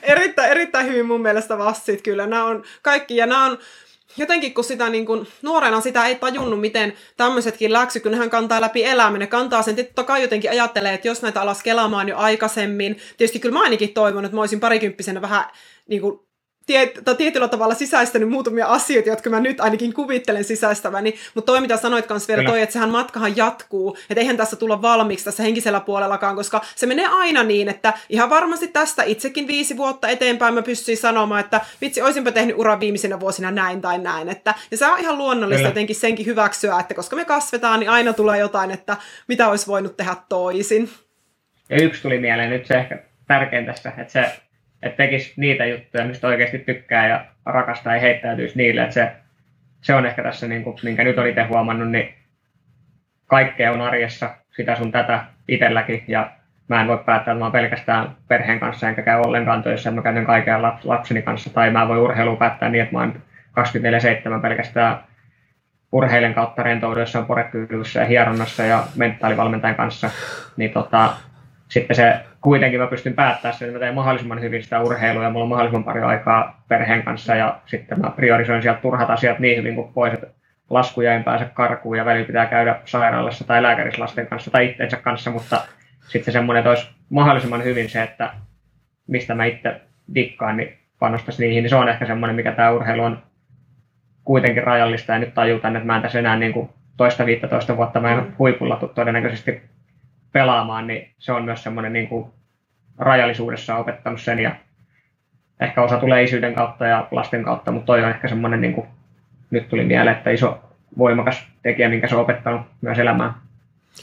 erittäin, erittäin hyvin mun mielestä vastasit kyllä. Nämä on kaikki, ja nämä on jotenkin kun sitä niin kuin, nuorena sitä ei tajunnut, miten tämmöisetkin läksy, kun nehän kantaa läpi elämän, ne kantaa sen, totta kai jotenkin ajattelee, että jos näitä alas kelaamaan jo aikaisemmin, tietysti kyllä mä ainakin toivon, että mä olisin parikymppisenä vähän niin kuin, tiet, tietyllä tavalla sisäistänyt muutamia asioita, jotka mä nyt ainakin kuvittelen sisäistäväni, mutta toi mitä sanoit kanssa vielä toi, että sehän matkahan jatkuu, että eihän tässä tulla valmiiksi tässä henkisellä puolellakaan, koska se menee aina niin, että ihan varmasti tästä itsekin viisi vuotta eteenpäin mä pystyin sanomaan, että vitsi, olisinpä tehnyt uran viimeisenä vuosina näin tai näin, että, ja se on ihan luonnollista Kyllä. jotenkin senkin hyväksyä, että koska me kasvetaan, niin aina tulee jotain, että mitä olisi voinut tehdä toisin. Ja yksi tuli mieleen nyt se ehkä tärkein tässä, että se että tekisi niitä juttuja, mistä oikeasti tykkää ja rakastaa ja heittäytyisi niille. Että se, se on ehkä tässä, niin kuin, minkä nyt olin huomannut, niin kaikkea on arjessa, sitä sun tätä itselläkin. Ja mä en voi päättää, että mä pelkästään perheen kanssa enkä käy ollenkaan töissä, mä käyn kaiken lapseni kanssa. Tai mä voin urheilu päättää niin, että mä oon 24-7 pelkästään urheilen kautta rentouduessa on porekkyvyssä ja hieronnassa ja mentaalivalmentajan kanssa. Niin tota, sitten se kuitenkin mä pystyn päättämään sen, että mä teen mahdollisimman hyvin sitä urheilua ja mulla on mahdollisimman paljon aikaa perheen kanssa ja sitten mä priorisoin sieltä turhat asiat niin hyvin kuin pois, että laskuja en pääse karkuun ja välillä pitää käydä sairaalassa tai lääkärissä lasten kanssa tai itseensä kanssa, mutta sitten semmoinen, että olisi mahdollisimman hyvin se, että mistä mä itse dikkaan, niin panostaisi niihin, niin se on ehkä semmoinen, mikä tämä urheilu on kuitenkin rajallista ja nyt tajutan, että mä en tässä enää niin kuin toista 15 vuotta mä en huipulla todennäköisesti pelaamaan, niin se on myös semmoinen niin kuin rajallisuudessa opettanut sen ja ehkä osa tulee isyyden kautta ja lasten kautta, mutta toi on ehkä semmoinen, niin kuin, nyt tuli mieleen, että iso voimakas tekijä, minkä se on opettanut myös elämään.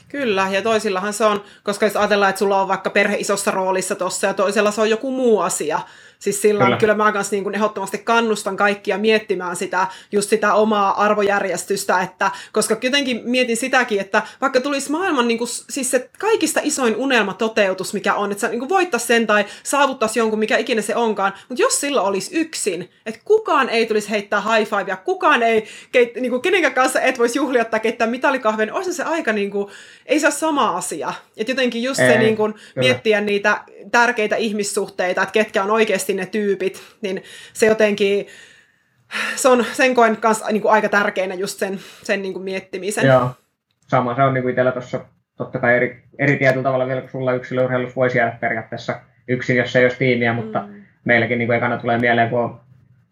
Kyllä, ja toisillahan se on, koska jos ajatellaan, että sulla on vaikka perhe isossa roolissa tuossa ja toisella se on joku muu asia, Siis sillä kyllä, kyllä mä kanssa niin kuin ehdottomasti kannustan kaikkia miettimään sitä, just sitä omaa arvojärjestystä, että, koska jotenkin mietin sitäkin, että vaikka tulisi maailman niin kuin, siis se kaikista isoin unelma toteutus, mikä on, että sä niin voittaisi sen tai saavuttaisi jonkun, mikä ikinä se onkaan, mutta jos sillä olisi yksin, että kukaan ei tulisi heittää high fivea, kukaan ei, keit, niin kuin, kenenkään kanssa et voisi juhlia tai keittää mitalikahven, niin olisi se aika, niin kuin, ei se ole sama asia. Että jotenkin just ei, se niin kuin, miettiä niitä tärkeitä ihmissuhteita, että ketkä on oikeasti ne tyypit, niin se jotenkin, se on, sen koen kanssa niin aika tärkeänä just sen, sen niin miettimisen. Joo, sama se on niin kuin itsellä tuossa totta kai eri, eri tietyllä tavalla vielä, kun sulla yksilöurheilussa voisi jäädä periaatteessa yksin, jos ei olisi tiimiä, mutta mm. meilläkin niin kuin ekana tulee mieleen, kun on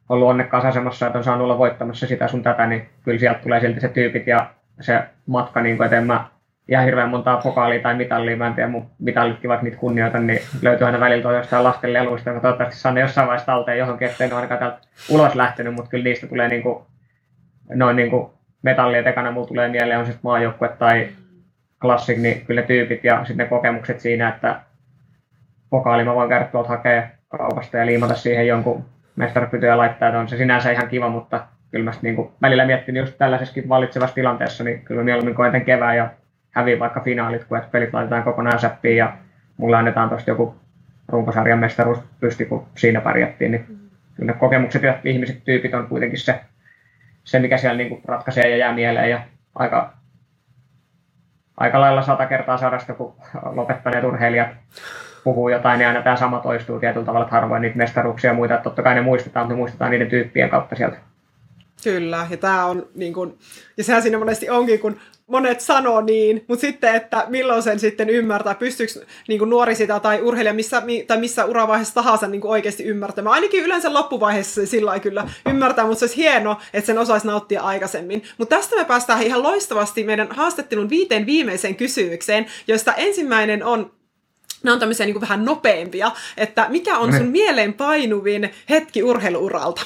ollut onnekkaassa asemassa, että on saanut olla voittamassa sitä sun tätä, niin kyllä sieltä tulee silti se tyypit ja se matka, niin kuin, että en mä ihan hirveän montaa pokaalia tai mitallia, mä en tiedä, mun mitallitkin vaikka niitä kunnioita, niin löytyy aina välillä jostain lasten leluista, joka toivottavasti saan ne jossain vaiheessa talteen johonkin, ettei ne ainakaan täältä ulos lähtenyt, mutta kyllä niistä tulee niinku, noin niinku metallia tekana mulla tulee mieleen, on sitten maajoukkue tai klassik, niin kyllä ne tyypit ja sitten ne kokemukset siinä, että pokaali mä voin käydä tuolta hakea kaupasta ja liimata siihen jonkun mestaripyty ja laittaa, että on se sinänsä ihan kiva, mutta kyllä mä niin kuin välillä miettinyt just tällaisessakin valitsevassa tilanteessa, niin kyllä mä mieluummin koen kevään ja häviin vaikka finaalit, kun että pelit laitetaan kokonaan säppiin ja mulla annetaan tuosta joku runkosarjan mestaruus pysti, kun siinä pärjättiin, niin kyllä ne kokemukset ja ihmiset, tyypit on kuitenkin se, se mikä siellä niin kuin ratkaisee ja jää mieleen ja aika, aika lailla sata kertaa sadasta, kun lopettaneet urheilijat puhuu jotain, niin aina tämä sama toistuu tietyllä tavalla, että harvoin niitä mestaruuksia ja muita, että totta kai ne muistetaan, mutta ne muistetaan niiden tyyppien kautta sieltä. Kyllä, ja tämä on niin kun, ja sehän siinä monesti onkin, kun monet sanoo niin, mutta sitten, että milloin sen sitten ymmärtää, pystyykö niin nuori sitä tai urheilija missä, tai missä uravaiheessa tahansa niin oikeasti ymmärtämään. Ainakin yleensä loppuvaiheessa se sillä kyllä ymmärtää, mutta se olisi hienoa, että sen osaisi nauttia aikaisemmin. Mutta tästä me päästään ihan loistavasti meidän haastattelun viiteen viimeiseen kysymykseen, josta ensimmäinen on Nämä on tämmöisiä niin vähän nopeampia, että mikä on sun mieleen painuvin hetki urheiluuralta?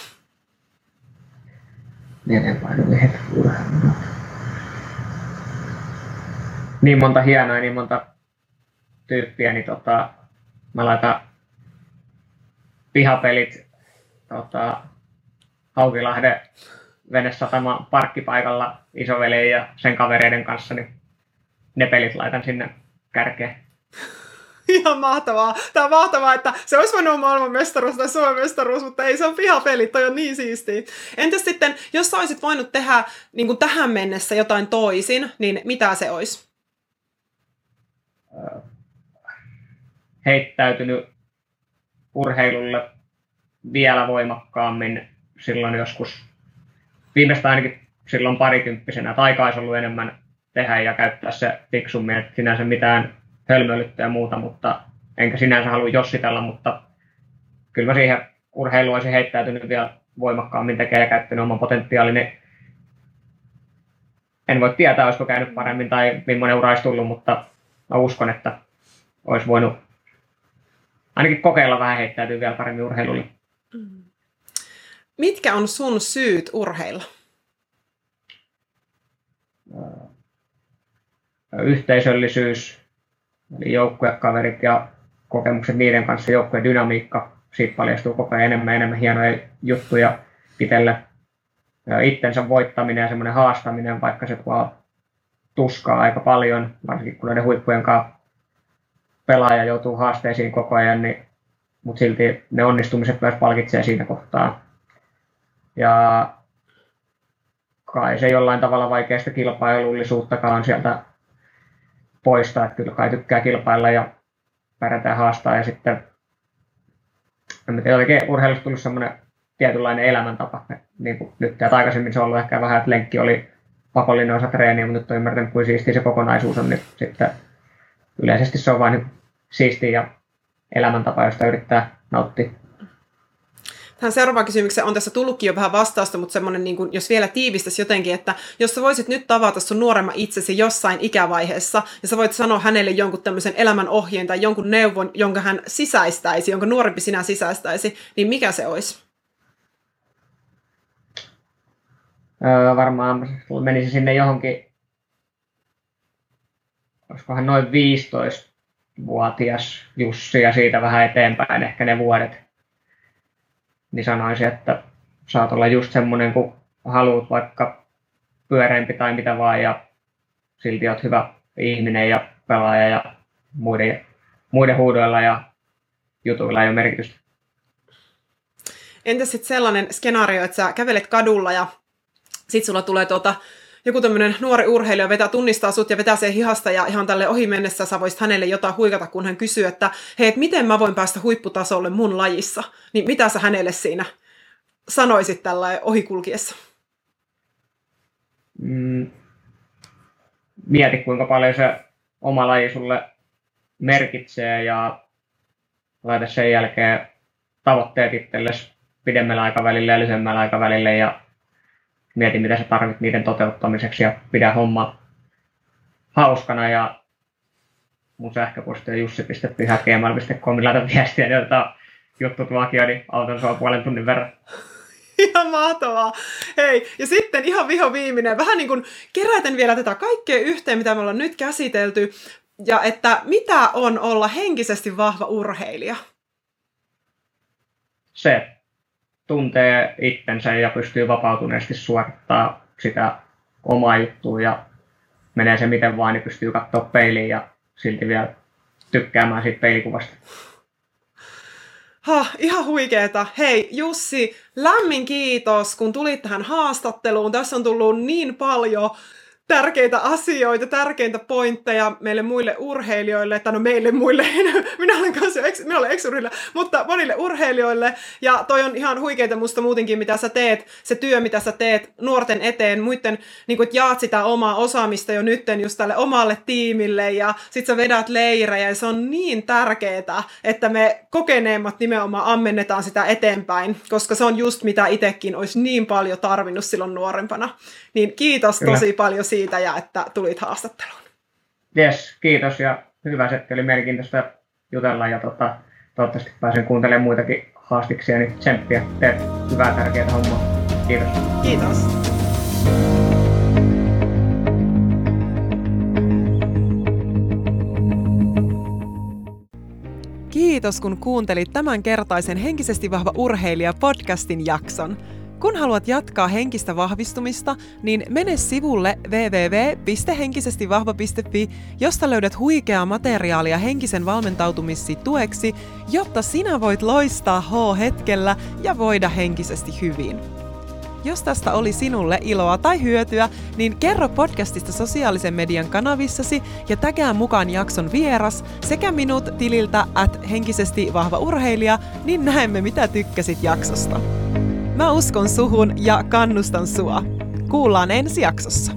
Mieleenpainuvin hetki urheiluuralta niin monta hienoa, niin monta tyyppiä, niin tota, mä laitan pihapelit tota, Haukilahden venesatama parkkipaikalla isoveli ja sen kavereiden kanssa, niin ne pelit laitan sinne kärkeen. Ihan mahtavaa. Tämä on mahtavaa, että se olisi voinut maailman mestaruus tai Suomen mestaruus, mutta ei se on pihapelit, toi on niin siistiä. Entäs sitten, jos sä olisit voinut tehdä niin kuin tähän mennessä jotain toisin, niin mitä se olisi? Heittäytynyt urheilulle vielä voimakkaammin silloin joskus, viimeistä ainakin silloin parikymppisenä, aika olisi ollut enemmän tehdä ja käyttää se fiksummin, että sinänsä mitään hölmöilyttä ja muuta, mutta enkä sinänsä halua jossitella, mutta kyllä mä siihen urheiluun olisin heittäytynyt vielä voimakkaammin tekemään ja käyttänyt oman potentiaalini. En voi tietää, olisiko käynyt paremmin tai millainen ura olisi tullut, mutta mä uskon, että olisi voinut ainakin kokeilla vähän heittäytyä vielä paremmin urheilulle. Mm. Mitkä on sun syyt urheilla? Yhteisöllisyys, eli joukkuekaverit ja kokemukset niiden kanssa, joukkueen dynamiikka, siitä paljastuu koko ajan enemmän enemmän hienoja juttuja itselle. Itsensä voittaminen ja semmoinen haastaminen, vaikka se tuo tuskaa aika paljon, varsinkin kun näiden huippujen kanssa pelaaja joutuu haasteisiin koko ajan, niin, mutta silti ne onnistumiset myös palkitsee siinä kohtaa. Ja kai se jollain tavalla vaikeasta kilpailullisuuttakaan sieltä poistaa, että kyllä kai tykkää kilpailla ja pärjätään haastaa ja sitten en tiedä, oikein urheilussa tullut semmoinen tietynlainen elämäntapa. Niin kuin nyt että aikaisemmin se on ollut ehkä vähän, että lenkki oli pakollinen osa treeniä, mutta nyt on ymmärtänyt, kuin siistiä se kokonaisuus on, niin sitten yleisesti se on vain niin siistiä ja elämäntapa, josta yrittää nauttia. Tähän seuraavaan kysymykseen on tässä tullutkin jo vähän vastausta, mutta semmoinen, niin kuin, jos vielä tiivistäisi jotenkin, että jos sä voisit nyt tavata sun nuoremman itsesi jossain ikävaiheessa, ja sä voit sanoa hänelle jonkun tämmöisen elämän ohjeen tai jonkun neuvon, jonka hän sisäistäisi, jonka nuorempi sinä sisäistäisi, niin mikä se olisi? Öö, varmaan menisi sinne johonkin, olisikohan noin 15-vuotias Jussi ja siitä vähän eteenpäin ehkä ne vuodet. Niin sanoisin, että saat olla just semmoinen, kun haluat vaikka pyöreämpi tai mitä vaan ja silti olet hyvä ihminen ja pelaaja ja muiden, muiden huudoilla ja jutuilla ei ole merkitystä. Entä sitten sellainen skenaario, että sä kävelet kadulla ja sitten sulla tulee tuota, joku tämmöinen nuori urheilija vetää, tunnistaa sut ja vetää sen hihasta ja ihan tälle ohi mennessä sä voisit hänelle jotain huikata, kun hän kysyy, että hei, et miten mä voin päästä huipputasolle mun lajissa? Niin mitä sä hänelle siinä sanoisit tällä ohikulkiessa? Mm, mieti, kuinka paljon se oma laji sulle merkitsee ja laita sen jälkeen tavoitteet itsellesi pidemmällä aikavälillä ja lyhyemmällä aikavälillä ja mieti mitä sä tarvit niiden toteuttamiseksi ja pidä homma hauskana ja mun sähköposti on jussi.pyhägmail.com, laita viestiä, niin otetaan juttu tuokio, niin auton sua puolen tunnin verran. [LAUGHS] Ihan mahtavaa. Hei, ja sitten ihan viho viimeinen, vähän niin kuin keräten vielä tätä kaikkea yhteen, mitä me ollaan nyt käsitelty, ja että mitä on olla henkisesti vahva urheilija? Se, tuntee itsensä ja pystyy vapautuneesti suorittaa sitä omaa juttua ja menee se miten vaan, niin pystyy katsoa peiliin ja silti vielä tykkäämään siitä peilikuvasta. Ha, ihan huikeeta. Hei Jussi, lämmin kiitos, kun tulit tähän haastatteluun. Tässä on tullut niin paljon tärkeitä asioita, tärkeintä pointteja meille muille urheilijoille, tai no meille muille, [LAUGHS] minä olen kanssa ex, minä olen ex mutta monille urheilijoille, ja toi on ihan huikeita musta muutenkin, mitä sä teet, se työ, mitä sä teet nuorten eteen, muiden, niin kun jaat sitä omaa osaamista jo nytten just tälle omalle tiimille, ja sit sä vedät leirejä, ja se on niin tärkeää, että me kokeneemmat nimenomaan ammennetaan sitä eteenpäin, koska se on just mitä itsekin olisi niin paljon tarvinnut silloin nuorempana. Niin kiitos Kyllä. tosi paljon siitä ja että tulit haastatteluun. Yes, kiitos ja hyvä setti, oli mielenkiintoista jutella ja tota, toivottavasti pääsen kuuntelemaan muitakin haastiksia, niin tsemppiä, teet hyvää tärkeää hommaa. Kiitos. Kiitos. Kiitos kun kuuntelit tämän kertaisen Henkisesti vahva urheilija podcastin jakson. Kun haluat jatkaa henkistä vahvistumista, niin mene sivulle www.henkisestivahva.fi, josta löydät huikeaa materiaalia henkisen valmentautumissi tueksi, jotta sinä voit loistaa H-hetkellä ja voida henkisesti hyvin. Jos tästä oli sinulle iloa tai hyötyä, niin kerro podcastista sosiaalisen median kanavissasi ja tägää mukaan jakson vieras sekä minut tililtä at henkisesti vahva urheilija, niin näemme mitä tykkäsit jaksosta. Mä uskon suhun ja kannustan sua. Kuullaan ensi jaksossa.